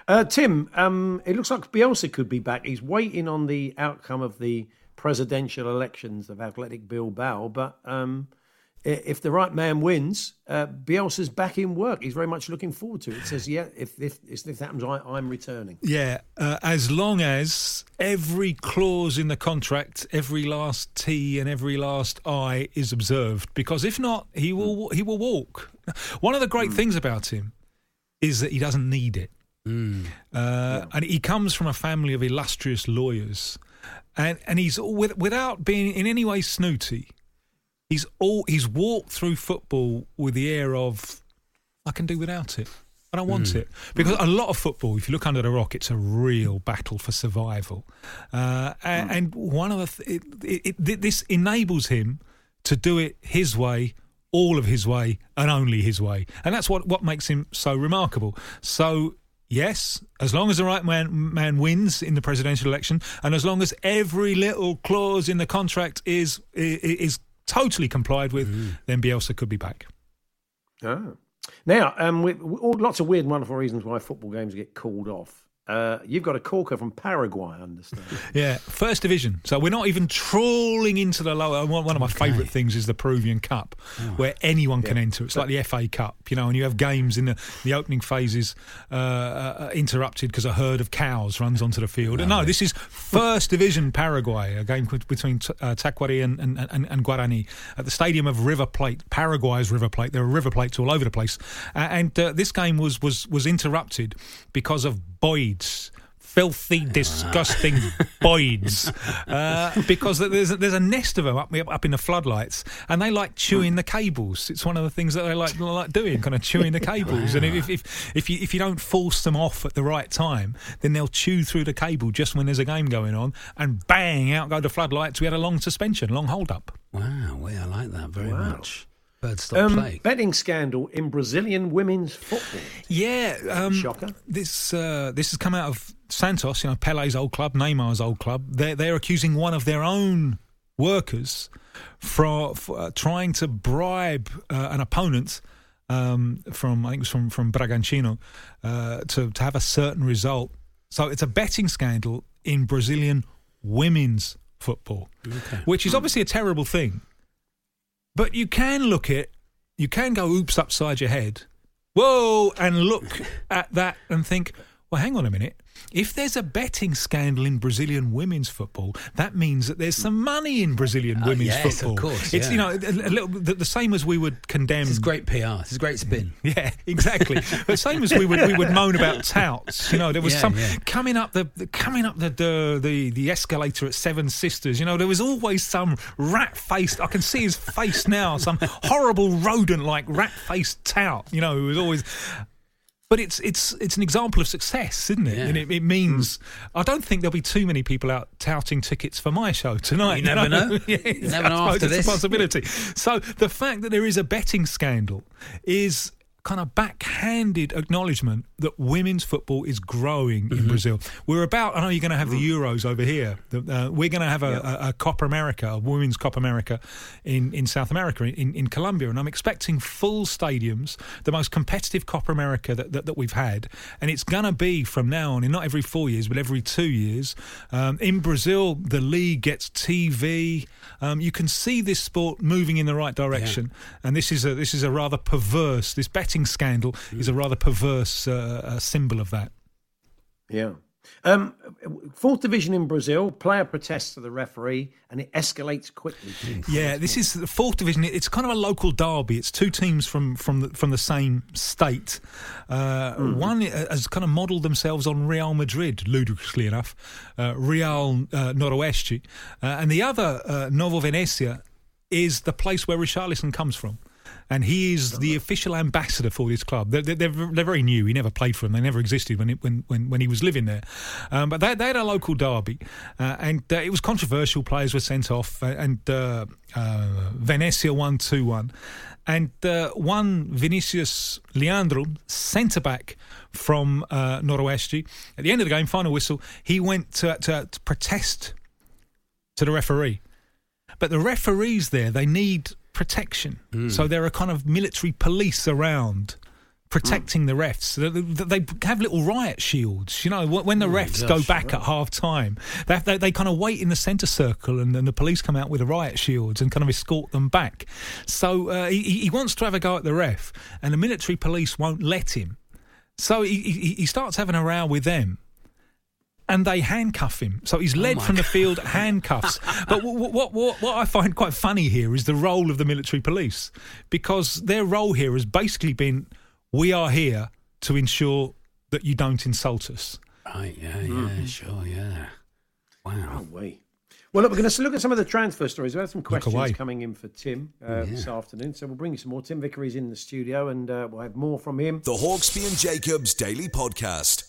Uh, Tim, um, it looks like Bielsa could be back. He's waiting on the outcome of the presidential elections of Athletic Bilbao, but um, if the right man wins, uh, Bielsa's back in work. He's very much looking forward to it. It says, "Yeah, if if, if this happens, I, I'm returning." Yeah, uh, as long as every clause in the contract, every last T and every last I is observed, because if not, he will he will walk. One of the great things about him is that he doesn't need it, uh, and he comes from a family of illustrious lawyers, and and he's with, without being in any way snooty. He's all he's walked through football with the air of I can do without it. I don't want it because a lot of football. If you look under the rock, it's a real battle for survival, uh, a- and, one of the th- it, it, it, this enables him to do it his way, all of his way, and only his way, and that's what what makes him so remarkable. So. Yes, as long as the right man man wins in the presidential election, and as long as every little clause in the contract is is, is totally complied with, then Bielsa could be back. Oh. Now, um, with, with all, lots of weird wonderful reasons why football games get called off. Uh, you've got a corker from Paraguay, I understand. Yeah, first division. So we're not even trawling into the lower. One one of my favourite things is the Peruvian Cup, where anyone can enter. It's like the FA Cup, you know, and you have games in the, the opening phases uh, uh, interrupted because a herd of cows runs onto the field. no, this is first division Paraguay, a game between t- uh, Tacuary and, and, and, and Guarani at the stadium of River Plate, Paraguay's River Plate. There are River Plates all over the place, uh, and uh, this game was was was interrupted because of Boyd's filthy, disgusting boids. Uh, because there's a, there's a nest of them up up in the floodlights, and they like chewing the cables. It's one of the things that they like like doing, kind of chewing the cables. And if, if if you if you don't force them off at the right time, then they'll chew through the cable just when there's a game going on, and bang out go the floodlights. We had a long suspension, long hold up. Wow, well, I like that very Wow. much. Birds stop Um, play. betting scandal in Brazilian women's football. Yeah, um, Shocker. This uh, this has come out of Santos, you know, Pele's old club, Neymar's old club. They're they're accusing one of their own workers for, for uh, trying to bribe uh, an opponent um, from I think it was from from Bragantino uh, to to have a certain result. So it's a betting scandal in Brazilian women's football, which is obviously a terrible thing. But you can look at, you can go oops upside your head, whoa, and look at that and think, well, hang on a minute. If there's a betting scandal in Brazilian women's football, that means that there's some money in Brazilian Oh, women's yes, of course, it's yeah. you know a, a little the, the same as we would condemn. This is great PR. This is great spin. Yeah, exactly. the same as we would we would moan about touts. You know, there was Yeah, some yeah. coming up the, the coming up the, the the the escalator at Seven Sisters. You know, there was always some rat faced. I can see his face now. Some horrible rodent like rat faced tout. You know, who was always. But it's it's it's an example of success, isn't it? Yeah. And it, it means hmm. I don't think there'll be too many people out touting tickets for my show tonight. You never know. yeah, You never know after it's this. a possibility. So the fact that there is a betting scandal is kind of backhanded acknowledgement that women's football is growing in Brazil. We're about, I know you're going to have the Euros over here. Uh, we're going to have a, a, a Copa America, a women's Copa America in, in South America, in, in Colombia. And I'm expecting full stadiums, the most competitive Copa America that, that, that we've had. And it's going to be from now on, in not every four years, but every two years. Um, in Brazil, the league gets TV. Um, you can see this sport moving in the right direction. And this is a, this is a rather perverse, this betting scandal is a rather perverse uh, uh, symbol of that. Yeah. Um, fourth division in Brazil, player protests to the referee, and it escalates quickly. Yeah, this is the fourth division. It's kind of a local derby. It's two teams from from the, from the same state. Uh, One has kind of modelled themselves on Real Madrid, ludicrously enough, uh, Real uh, Noroeste, uh, and the other uh, Novo Venecia is the place where Richarlison comes from. And he is the official ambassador for this club. They're, they're, they're very new. He never played for them. They never existed when it, when, when, when he was living there. Um, but they, they had a local derby, uh, and uh, it was controversial. Players were sent off, uh, and uh, uh, Venecia won 2 1. And uh, one Vinicius Leandro, centre back from uh, Noroeste, at the end of the game, final whistle, he went to, to, to protest to the referee. But the referees there, they need protection. Mm. So there are kind of military police around protecting mm. the refs. They, they have little riot shields. You know, when the Oh, refs gosh, go back right. at half time, they, they, they kind of wait in the centre circle and then the police come out with the riot shields and kind of escort them back. So uh, he, he wants to have a go at the ref, and the military police won't let him. So he, he, he starts having a row with them and they handcuff him. So he's led Oh my from the field handcuffs. but what, what, what, what I find quite funny here is the role of the military police because their role here has basically been we are here to ensure that you don't insult us. Right, yeah, yeah, sure, yeah. Wow. Oh, wait. Well, look, we're going to look at some of the transfer stories. We have some questions coming in for Tim uh, this afternoon, so we'll bring you some more. Tim Vickery's in the studio, and uh, we'll have more from him. The Hawksbee and Jacobs Daily Podcast.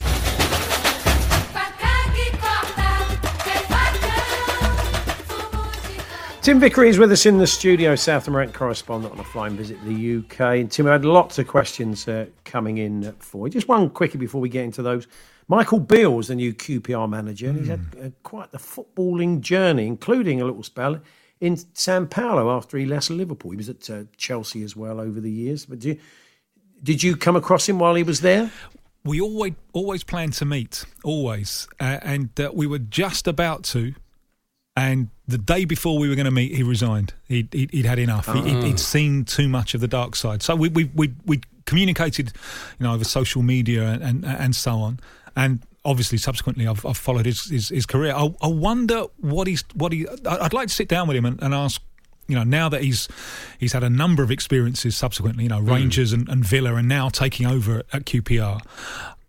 Tim Vickery is with us in the studio, South American correspondent on a flying visit to the UK. And Tim, I had lots of questions uh, coming in for you. Just one quickie before we get into those. Michael Beale's the new QPR manager, and he's had uh, quite the footballing journey, including a little spell in Sao Paulo after he left Liverpool. He was at uh, Chelsea as well over the years. But you, did you come across him while he was there? We always always planned to meet, always, uh, and uh, we were just about to. And the day before we were going to meet, he resigned. He'd, he'd, he'd had enough. He, he'd, he'd ah. seen too much of the dark side. So we we we, we communicated, you know, over social media and, and and so on. And obviously, subsequently, I've, I've followed his, his his career. I, I wonder what he's what he. I'd like to sit down with him and, and ask. You know, now that he's he's had a number of experiences subsequently, you know, hmm. Rangers and, and Villa, and now taking over at QPR,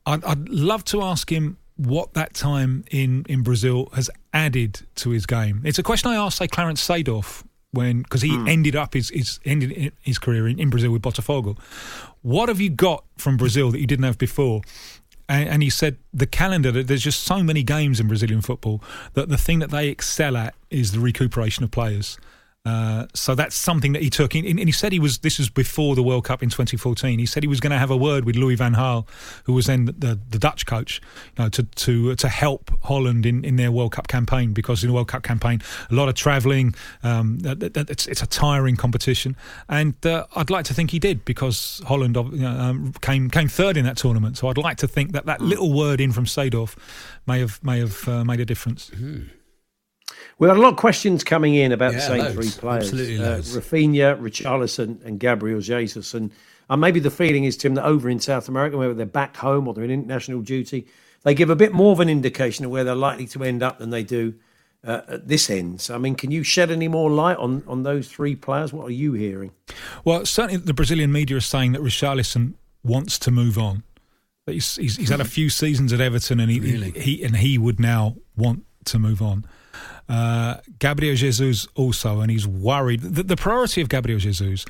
I'd, I'd love to ask him what that time in, in Brazil has added to his game. It's a question I asked, say, Clarence Seedorf when because he hmm. ended up his, his ended his career in, in Brazil with Botafogo. What have you got from Brazil that you didn't have before? And, and he said the calendar. There's just so many games in Brazilian football that the thing that they excel at is the recuperation of players. Uh, so that's something that he took in, and he said he was. This was before the World Cup in 2014. He said he was going to have a word with Louis van Gaal, who was then the, the Dutch coach, you know, to to to help Holland in, in their World Cup campaign because in the World Cup campaign a lot of travelling. Um, it's, it's a tiring competition, and uh, I'd like to think he did because Holland you know, um, came came third in that tournament. So I'd like to think that that little word in from Seedorf may have may have uh, made a difference. We had a lot of questions coming in about the same loads. three players. Absolutely uh, loads. Rafinha, Richarlison and Gabriel Jesus. And uh, maybe the feeling is, Tim, that over in South America, whether they're back home or they're in international duty, they give a bit more of an indication of where they're likely to end up than they do uh, at this end. So, I mean, can you shed any more light on, on those three players? What are you hearing? Well, certainly the Brazilian media is saying that Richarlison wants to move on. But he's, he's, he's had a few seasons at Everton, and he, Really? he and he would now want to move on. Uh, Gabriel Jesus also, and he's worried. The, the priority of Gabriel Jesus,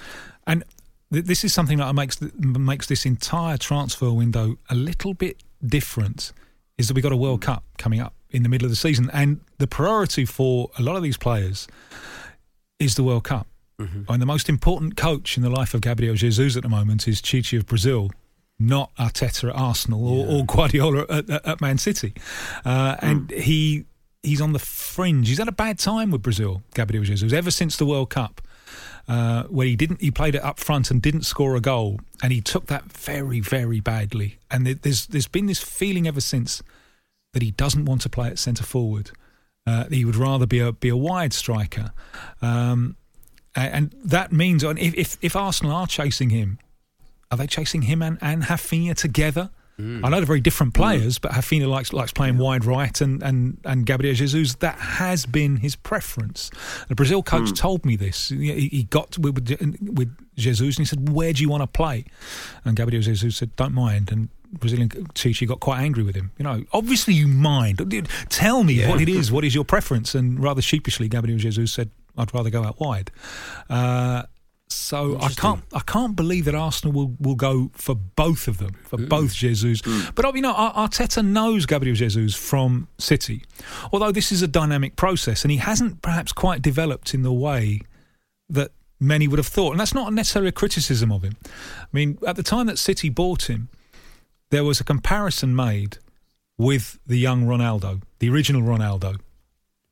and th- this is something that makes th- makes this entire transfer window a little bit different, is that we got a World Cup coming up in the middle of the season, and the priority for a lot of these players is the World Cup. And the most important coach in the life of Gabriel Jesus at the moment is Tite of Brazil, not Arteta at Arsenal or, or Guardiola at, at, at Man City. Uh, and he he's on the fringe. He's had a bad time with Brazil, Gabriel Jesus, ever since the World Cup. Uh, where he didn't, he played it up front and didn't score a goal, and he took that very, very badly. And there- there's there's been this feeling ever since that he doesn't want to play at centre forward. Uh, he would rather be a be a wide striker, um, a- and that means and if, if if Arsenal are chasing him, are they chasing him and and Rafinha together? I know they're very different players, but Rafinha likes likes playing wide right, and, and, and Gabriel Jesus that has been his preference. The Brazil coach told me this. He, he got with, with Jesus and he said, "Where do you want to play?" And Gabriel Jesus said, "Don't mind." And Brazilian Tite got quite angry with him. You know, obviously you mind. Tell me what it is. What is your preference? And rather sheepishly, Gabriel Jesus said, "I'd rather go out wide." Uh, so I can't I can't believe that Arsenal will, will go for both of them for mm. both Jesus. Mm. But uh, you know Arteta knows Gabriel Jesus from City, although this is a dynamic process and he hasn't perhaps quite developed in the way that many would have thought. And that's not necessarily a criticism of him. I mean, at the time that City bought him, there was a comparison made with the young Ronaldo, the original Ronaldo,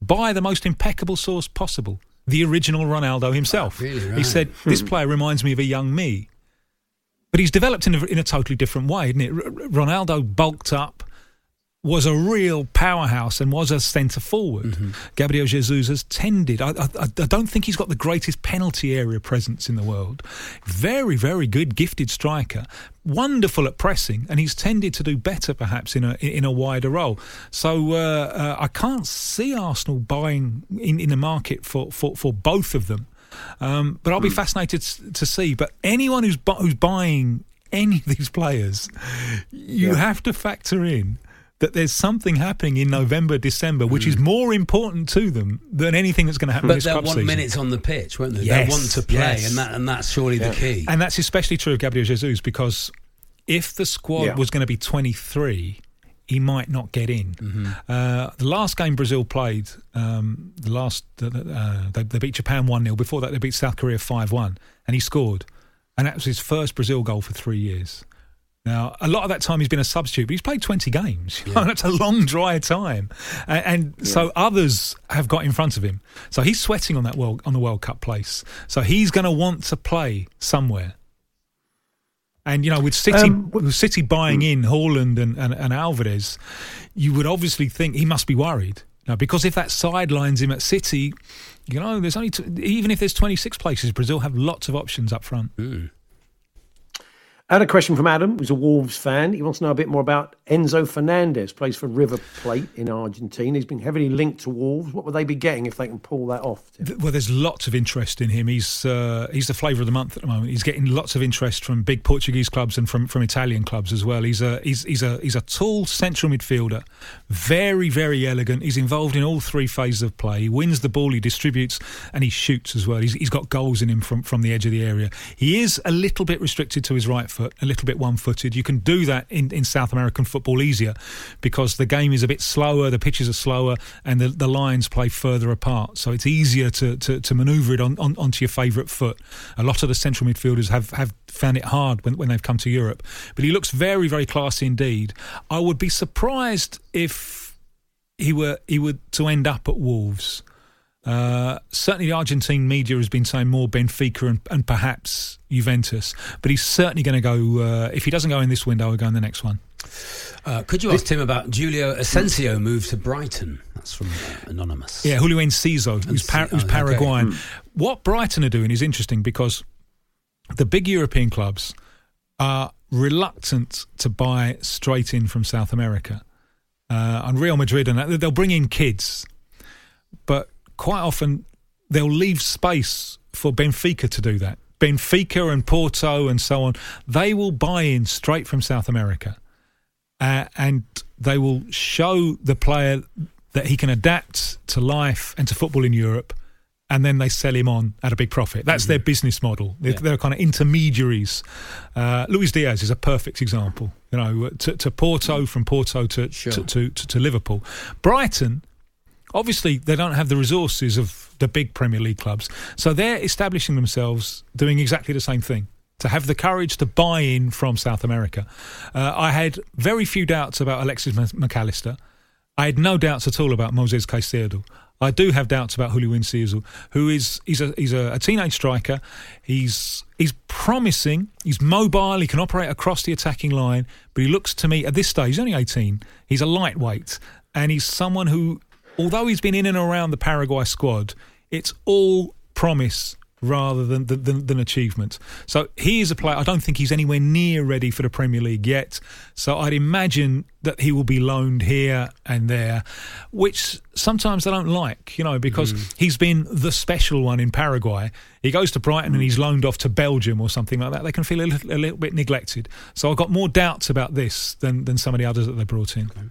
by the most impeccable source possible, the original Ronaldo himself. Ah, really? He said, hmm. This player reminds me of a young me. But he's developed in a, in a totally different way, isn't it? R- Ronaldo bulked up, was a real powerhouse, and was a centre forward. Gabriel Jesus has tended. I, I, I don't think he's got the greatest penalty area presence in the world. Very, very good, gifted striker, wonderful at pressing, and he's tended to do better perhaps in a in a wider role. So uh, uh, I can't see Arsenal buying in, in the market for, for, for both of them. Um, but I'll be fascinated to see. But anyone who's bu- who's buying any of these players, you have to factor in that there's something happening in November, December, which is more important to them than anything that's going to happen But this they'll club want season. minutes on the pitch, won't they? Yes, They want to play, yes. and that and that's surely the key. And that's especially true of Gabriel Jesus because if the squad Yeah. was going to be 23, he might not get in. Mm-hmm. Uh, the last game Brazil played, um, the last uh, uh, they, they beat Japan 1 0. Before that, they beat South Korea 5 1, and he scored. And that was his first Brazil goal for three years. Now, a lot of that time he's been a substitute, but he's played 20 games. You know, That's a long, dry time. And, and so others have got in front of him. So he's sweating on that world, on the World Cup place. So he's going to want to play somewhere. And, you know, with City, Um, with City buying in Haaland and, and, and Alvarez, you would obviously think he must be worried. Now, because if that sidelines him at City, you know, there's only, t- even if there's 26 places, Brazil have lots of options up front. And a question from Adam, who's a Wolves fan. He wants to know a bit more about Enzo Fernandez, plays for River Plate in Argentina. He's been heavily linked to Wolves. What would they be getting if they can pull that off? Tim? Well, there's lots of interest in him. He's uh, he's the flavour of the month at the moment. He's getting lots of interest from big Portuguese clubs and from, from Italian clubs as well. He's a he's he's a he's a tall central midfielder, very very elegant. He's involved in all three phases of play. He wins the ball, he distributes, and he shoots as well. He's, he's got goals in him from from the edge of the area. He is a little bit restricted to his right foot, a little bit one-footed. You can do that in, in South American football easier because the game is a bit slower, the pitches are slower, and the, the lines play further apart. So it's easier to, to, to manoeuvre it on, on, onto your favourite foot. A lot of the central midfielders have, have found it hard when, when they've come to Europe. But he looks very, very classy indeed. I would be surprised if he were he were to end up at Wolves. Uh, certainly, the Argentine media has been saying more Benfica and, and perhaps Juventus, but he's certainly going to go. Uh, if he doesn't go in this window, he'll go in the next one. Uh, could you ask Tim about Julio Asensio move to Brighton? That's from uh, Anonymous. Yeah, Julio Enciso, who's, par- who's oh, okay. Paraguayan. Mm. What Brighton are doing is interesting because the big European clubs are reluctant to buy straight in from South America. Uh, and Real Madrid and that, they'll bring in kids, but quite often they'll leave space for Benfica to do that. Benfica and Porto and so on, they will buy in straight from South America uh, and they will show the player that he can adapt to life and to football in Europe, and then they sell him on at a big profit. That's their business model. They're, Yeah. they're kind of intermediaries. Uh, Luis Diaz is a perfect example. You know, to, to Porto, from Porto to, to, to, to, to Liverpool. Brighton Obviously, they don't have the resources of the big Premier League clubs, so they're establishing themselves doing exactly the same thing. To have the courage to buy in from South America. Uh, I had very few doubts about Alexis Mac Allister. I had no doubts at all about Moses Caicedo. I do have doubts about Julio Enciso, who is he's a he's a, a, teenage striker. He's he's promising. He's mobile. He can operate across the attacking line. But he looks to me at this stage, he's only eighteen. He's a lightweight, and he's someone who, although he's been in and around the Paraguay squad, it's all promise rather than, than, than achievement. So he is a player. I don't think he's anywhere near ready for the Premier League yet. So I'd imagine that he will be loaned here and there, which sometimes I don't like, you know, because mm. he's been the special one in Paraguay. He goes to Brighton and he's loaned off to Belgium or something like that. They can feel a little, a little bit neglected. So I've got more doubts about this than, than some of the others that they brought in. Okay.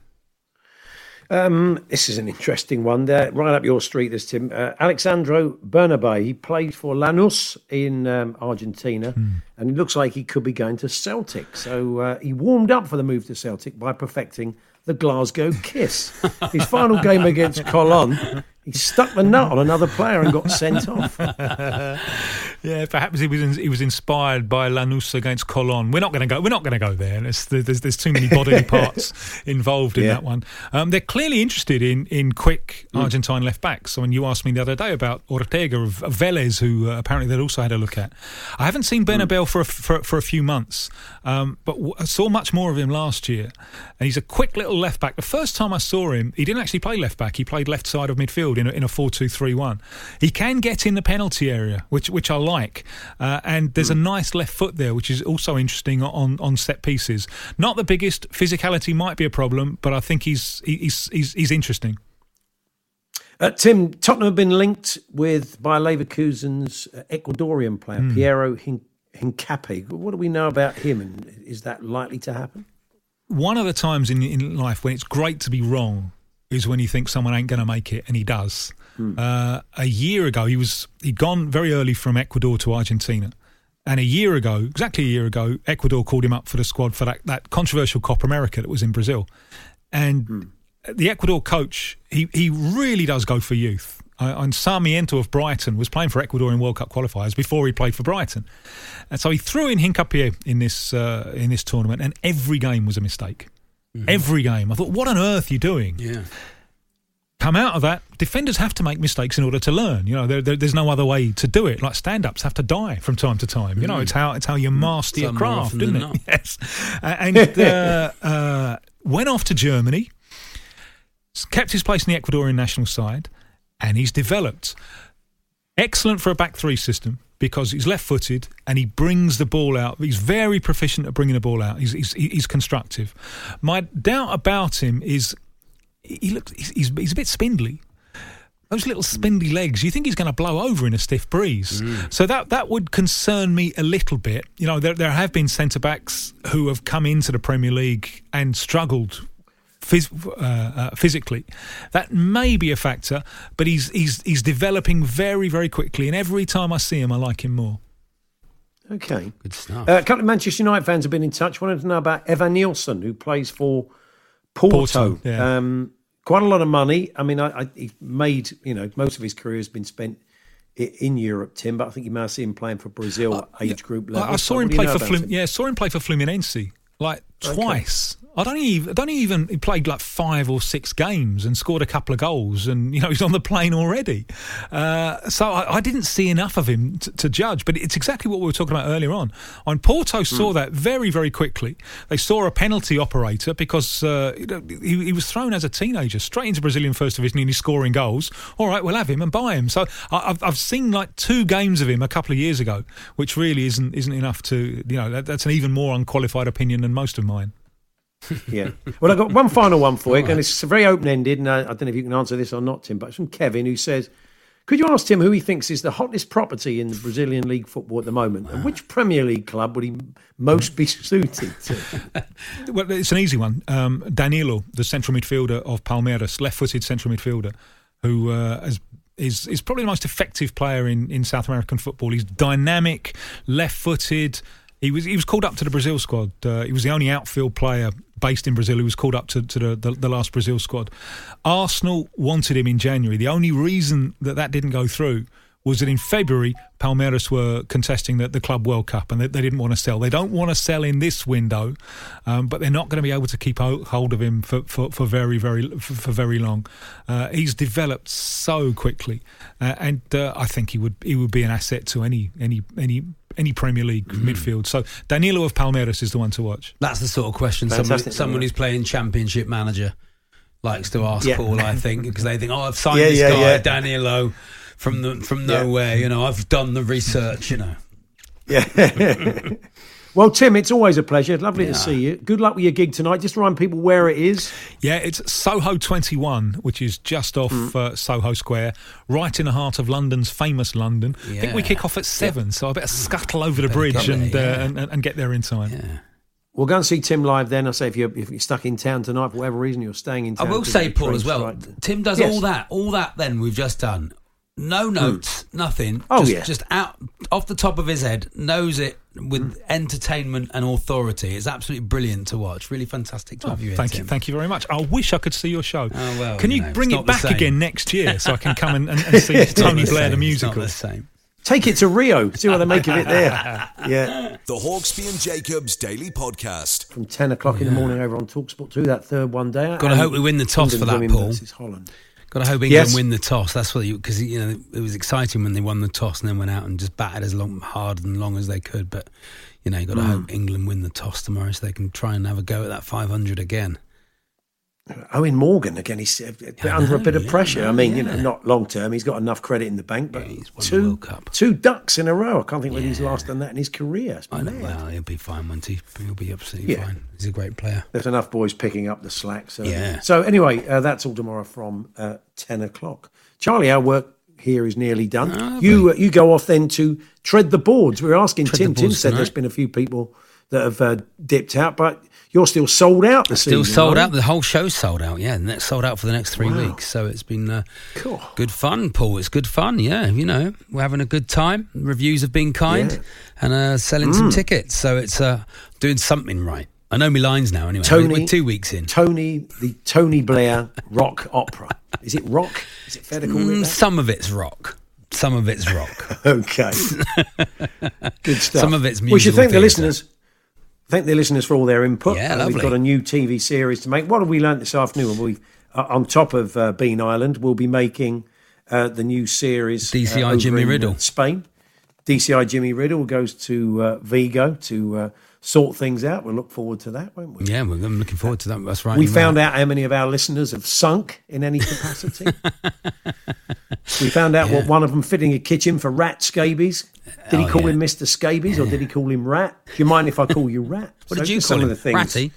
Um, this is an interesting one. There, right up your street, this Tim uh, Alexandro Bernabei. He played for Lanús in um, Argentina, mm. and it looks like he could be going to Celtic. So uh, he warmed up for the move to Celtic by perfecting the Glasgow kiss. His final game against Colón, he stuck the nut on another player and got sent off. yeah, perhaps he was he was inspired by Lanús against Colón. We're not going to go. We're not going to go there. There's, there's, there's too many bodily parts involved in yeah. that one. Um, they're clearly interested in in quick mm. Argentine left backs. I mean, you asked me the other day about Ortega of, of Vélez, who uh, apparently they'd also had a look at. I haven't seen Bernabei mm. for, a, for for a few months, um, but w- I saw much more of him last year, and he's a quick little left back. The first time I saw him, he didn't actually play left back. He played left side of midfield in a, in a 4-2-3-1. He can get in the penalty area, which which I like, uh, and there's mm. a hmm. nice left foot there, which is also interesting on on set pieces. Not the biggest physicality might be a problem, but I think he's he's he's, he's interesting. Uh, Tim, Tottenham have been linked with by Leverkusen's uh, Ecuadorian player mm. Piero Hin- Hincapié. What do we know about him, and is that likely to happen? One of the times in in life when it's great to be wrong is when you think someone ain't going to make it, and he does. Hmm. Uh, a year ago, he was he'd gone very early from Ecuador to Argentina, and a year ago, exactly a year ago, Ecuador called him up for the squad for that, that controversial Copa America that was in Brazil, and hmm. the Ecuador coach he he really does go for youth. Uh, and Sarmiento of Brighton was playing for Ecuador in World Cup qualifiers before he played for Brighton, and so he threw in Hincapié in this uh, in this tournament, and every game was a mistake. Mm-hmm. Every game. I thought, what on earth are you doing? Yeah. Come out of that. Defenders have to make mistakes in order to learn. You know, there, there, there's no other way to do it. Like stand-ups have to die from time to time. You know, mm. it's how it's how you master your craft, isn't it? Not. Yes. and uh, uh, went off to Germany, kept his place in the Ecuadorian national side, and he's developed. Excellent for a back three system because he's left footed and he brings the ball out. He's very proficient at bringing the ball out. He's, he's, he's constructive. My doubt about him is he looks, he's, he's a bit spindly. Those little spindly legs, you think he's going to blow over in a stiff breeze. Mm. So that that would concern me a little bit. You know, there, there have been centre backs who have come into the Premier League and struggled phys- uh, uh, physically. That may be a factor, but he's he's he's developing very very quickly, and every time I see him, I like him more. Okay, good stuff. Uh, a couple of Manchester United fans have been in touch. Wanted to know about Evanilson, who plays for Porto. Porto yeah. um, quite a lot of money. I mean, I, I, he made you know most of his career has been spent in Europe, Tim. But I think you may see him playing for Brazil uh, age group level. I, I saw him play for Flum- yeah, saw him play for Fluminense like twice. Okay. I don't even. I don't even. He played like five or six games and scored a couple of goals, and you know he's on the plane already. Uh, so I, I, didn't see enough of him to, to, judge. But it's exactly what we were talking about earlier on. On Porto saw mm. that very very quickly. They saw a penalty operator because uh, he, he, was thrown as a teenager straight into Brazilian first division and he's scoring goals. All right, we'll have him and buy him. So I, have I've seen like two games of him a couple of years ago, which really isn't isn't enough to you know that, that's an even more unqualified opinion than most of mine yeah. Well, I've got one final one for you, right. and it's very open ended, and I, I, don't know if you can answer this or not, Tim, but it's from Kevin who says, Could you ask Tim who he thinks is the hottest property in the Brazilian League football at the moment, and which Premier League club would he most be suited to? well, it's an easy one. Um, Danilo, the central midfielder of Palmeiras, left footed central midfielder, who uh, has is is probably the most effective player in, in South American football. He's dynamic, left footed, he was he was called up to the Brazil squad. Uh, he was the only outfield player based in Brazil, who was called up to, to the, the, the last Brazil squad. Arsenal wanted him in January. The only reason that that didn't go through was that in February, Palmeiras were contesting the, the Club World Cup and they, they didn't want to sell. They don't want to sell in this window, um, but they're not going to be able to keep hold of him for, for, for very, very for, for very long. Uh, he's developed so quickly, uh, and uh, I think he would he would be an asset to any any any any Premier League mm. midfield. So Danilo of Palmeiras is the one to watch. That's the sort of question someone, someone who's playing Championship Manager likes to ask Yeah. Paul. I think because they think, oh, I've signed Yeah, this yeah, guy yeah. Danilo from the from nowhere. You know, I've done the research. You know. Yeah. well, Tim, it's always a pleasure. Lovely to see you. Good luck with your gig tonight. Just remind people where it is. Yeah, it's Soho 21, which is just off Mm. uh, Soho Square, right in the heart of London's famous London. I think we kick off at seven, so I better scuttle over the bridge and, there, uh, and and get there in time. We'll go and see Tim live then. I say if you're if you're stuck in town tonight for whatever reason, you're staying in town. I will say, Paul, as well. strike. Tim does Yes. all that, all that. Then we've just done. No notes, nothing. Oh, just, yeah. just out off the top of his head, knows it with mm. entertainment and authority. It's absolutely brilliant to watch. Really fantastic to oh, have you here. Thank Tim. you, thank you very much. I wish I could see your show. Oh, well, Can you you, know, bring it back again next year so I can come and, and, and see Tony the Blair same, the it's not musical? the same. Take it to Rio. See what they make of it there. Yeah. The Hawksby and Jacobs Daily Podcast. From 10 o'clock in the morning over on Talksport 2, that third one day. Got to hope we win the toss for that, women Paul. versus Holland. Got to hope England Yes. win the toss. That's what you because you know it was exciting when they won the toss and then went out and just batted as long hard and long as they could. But you know you got to Mm. hope England win the toss tomorrow so they can try and have a go at that 500 again. Eoin Morgan again. He's uh, under a bit of pressure. I mean, you know, not long term. He's got enough credit in the bank, but two two ducks in a row. I can't think whether he's last done that in his career. I know. Well, he'll be fine, won't he? He'll be absolutely Yeah. fine. He's a great player. There's enough boys picking up the slack. So Yeah. So anyway, uh, that's all tomorrow from uh, ten o'clock. Charlie, our work here is nearly done. Ah, you uh, you go off then to tread the boards. We were asking Tim. Tim said there's been a few people that have uh, dipped out, but you're still sold out. This Still evening, sold aren't out. The whole show's sold out. Yeah, and that's sold out for the next three Wow. weeks. So it's been uh, Cool. good fun, Paul. It's good fun. Yeah, you know, we're having a good time. Reviews have been kind, Yeah. and uh, selling some Mm. tickets. So it's uh, doing something right. I know my lines now. Anyway, Tony- we're, we're two weeks in. Tony, the Tony Blair rock opera. Is it rock? Is it fair to call Mm, it that? some of it's rock. Some of it's rock. Okay. Good stuff. Some of it's We should thank the listeners. Thank the listeners for all their input. Yeah, Uh, We've got a new TV series to make. What have we learnt this afternoon? We, uh, on top of uh, Bean Island, we'll be making uh, the new series. uh, DCI Jimmy Riddle. Spain. DCI Jimmy Riddle goes to uh, Vigo to uh, sort things out. We'll look forward to that, won't we? Yeah, we're, I'm looking forward to that. That's right. we found out how many of our listeners have sunk in any capacity. we found out what one of them fitting a kitchen for rat scabies. Did he Oh, call yeah. him Mr. Scabies or did he call him Rat? Do you mind if I call you Rat? What So did you call some him? Of the things. Ratty?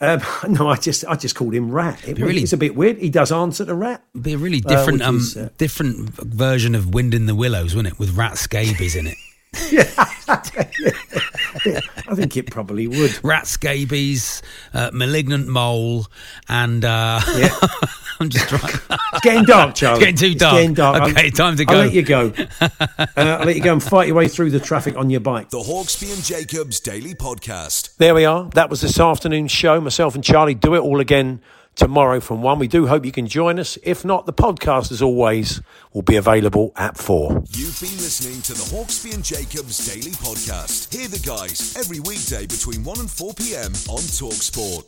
Um, no, I just I just called him Rat. It, really- it's a bit weird. He does answer to Rat. Be a really Uh, different, um, is, uh, different version of Wind in the Willows, wouldn't it? With rat scabies in it. I think it probably would. rat scabies, uh, malignant mole, and uh, I'm just trying. It's getting dark, Charlie. It's getting too It's dark. getting dark. Okay, I'll- time to go. I'll go. let you go. Uh, I'll let you go and fight your way through the traffic on your bike. The Hawksbee and Jacobs Daily Podcast. There we are. That was this afternoon's show. Myself and Charlie do it all again tomorrow from one. We do hope you can join us. If not, the podcast, as always, will be available at four. You've been listening to the Hawksbee and Jacobs Daily Podcast. Hear the guys every weekday between 1 and 4 p.m. on Talksport.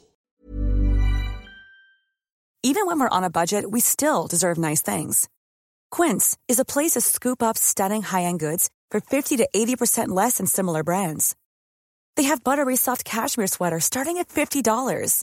Even when we're on a budget, we still deserve nice things. Quince is a place to scoop up stunning high-end goods for 50 to 80% less than similar brands. They have buttery soft cashmere sweaters starting at $50,